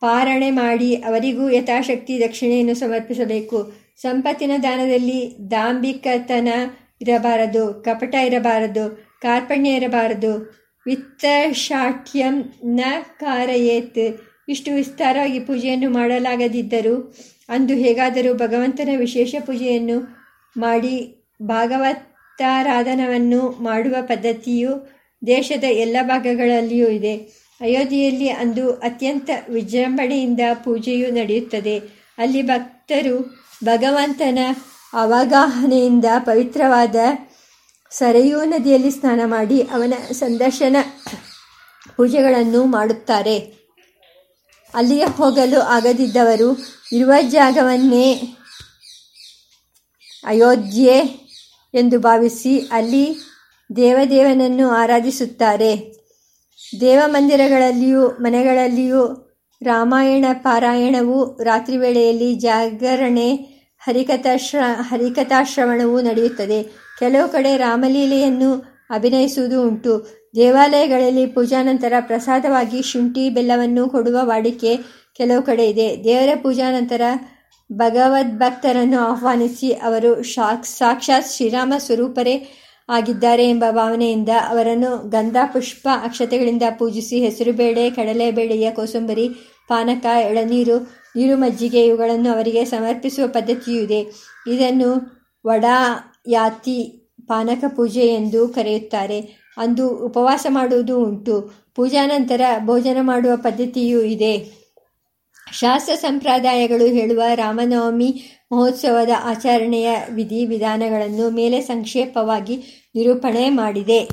ಪಾರಣೆ ಮಾಡಿ ಅವರಿಗೂ ಯಥಾಶಕ್ತಿ ದಕ್ಷಿಣೆಯನ್ನು ಸಮರ್ಪಿಸಬೇಕು. ಸಂಪತ್ತಿನ ದಾನದಲ್ಲಿ ದಾಂಬಿಕತನ ಇರಬಾರದು, ಕಪಟ ಇರಬಾರದು, ಕಾರ್ಪಣ್ಯ ಇರಬಾರದು. ವಿತ್ತಶಾಠ್ಯಂ ನ ಕಾರಯೇತ್. ಇಷ್ಟು ವಿಸ್ತಾರವಾಗಿ ಪೂಜೆಯನ್ನು ಮಾಡಲಾಗದಿದ್ದರೂ, ಅಂದು ಹೇಗಾದರೂ ಭಗವಂತನ ವಿಶೇಷ ಪೂಜೆಯನ್ನು ಮಾಡಿ ಭಾಗವತಾರಾಧನವನ್ನು ಮಾಡುವ ಪದ್ಧತಿಯು ದೇಶದ ಎಲ್ಲ ಭಾಗಗಳಲ್ಲಿಯೂ ಇದೆ. ಅಯೋಧ್ಯೆಯಲ್ಲಿ ಅಂದು ಅತ್ಯಂತ ವಿಜೃಂಭಣೆಯಿಂದ ಪೂಜೆಯು ನಡೆಯುತ್ತದೆ. ಅಲ್ಲಿ ಭಕ್ತರು ಭಗವಂತನ ಅವಗಾಹನೆಯಿಂದ ಪವಿತ್ರವಾದ ಸರೆಯೂ ನದಿಯಲ್ಲಿ ಸ್ನಾನ ಮಾಡಿ ಅವನ ಸಂದರ್ಶನ ಪೂಜೆಗಳನ್ನು ಮಾಡುತ್ತಾರೆ. ಅಲ್ಲಿಗೆ ಹೋಗಲು ಆಗದಿದ್ದವರು ಇರುವ ಜಾಗವನ್ನೇ ಅಯೋಧ್ಯೆ ಎಂದು ಭಾವಿಸಿ ಅಲ್ಲಿ ದೇವದೇವನನ್ನು ಆರಾಧಿಸುತ್ತಾರೆ. ದೇವಮಂದಿರಗಳಲ್ಲಿಯೂ ಮನೆಗಳಲ್ಲಿಯೂ ರಾಮಾಯಣ, ಪಾರಾಯಣವು ರಾತ್ರಿ ವೇಳೆಯಲ್ಲಿ ಜಾಗರಣೆ ಹರಿಕಥಾಶ್ರ ಹರಿಕಥಾಶ್ರವಣವು ನಡೆಯುತ್ತದೆ. ಕೆಲವು ಕಡೆ ರಾಮಲೀಲೆಯನ್ನು ಅಭಿನಯಿಸುವುದು ಉಂಟು. ದೇವಾಲಯಗಳಲ್ಲಿ ಪೂಜಾ ನಂತರ ಪ್ರಸಾದವಾಗಿ ಶುಂಠಿ, ಬೆಲ್ಲವನ್ನು ಕೊಡುವ ವಾಡಿಕೆ ಕೆಲವು ಕಡೆ ಇದೆ. ದೇವರ ಪೂಜಾ ನಂತರ ಭಗವದ್ಭಕ್ತರನ್ನು ಆಹ್ವಾನಿಸಿ ಅವರು ಸಾಕ್ಷಾತ್ ಶ್ರೀರಾಮ ಸ್ವರೂಪರೇ ಆಗಿದ್ದಾರೆ ಎಂಬ ಭಾವನೆಯಿಂದ ಅವರನ್ನು ಗಂಧ ಪುಷ್ಪ ಅಕ್ಷತೆಗಳಿಂದ ಪೂಜಿಸಿ ಹೆಸರುಬೇಳೆ ಕಡಲೆಬೇಳೆಯ ಕೋಸಂಬರಿ, ಪಾನಕ, ಎಳನೀರು ನೀರು ಮಜ್ಜಿಗೆ ಇವುಗಳನ್ನು ಅವರಿಗೆ ಸಮರ್ಪಿಸುವ ಪದ್ಧತಿಯೂ ಇದೆ. ಇದನ್ನು ವಡಾಯಾತಿ ಪಾನಕ ಪೂಜೆ ಎಂದು ಕರೆಯುತ್ತಾರೆ. ಅಂದು ಉಪವಾಸ ಮಾಡುವುದು ಉಂಟು. ಪೂಜಾ ನಂತರ ಭೋಜನ ಮಾಡುವ ಪದ್ಧತಿಯೂ ಇದೆ. ಶಾಸ್ತ್ರ ಸಂಪ್ರದಾಯಗಳು ಹೇಳುವ ರಾಮನವಮಿ ಮಹೋತ್ಸವದ ಆಚರಣೆಯ ವಿಧಿ ವಿಧಾನಗಳನ್ನು ಮೇಲೆ ಸಂಕ್ಷೇಪವಾಗಿ ನಿರೂಪಣೆ ಮಾಡಿದೆ.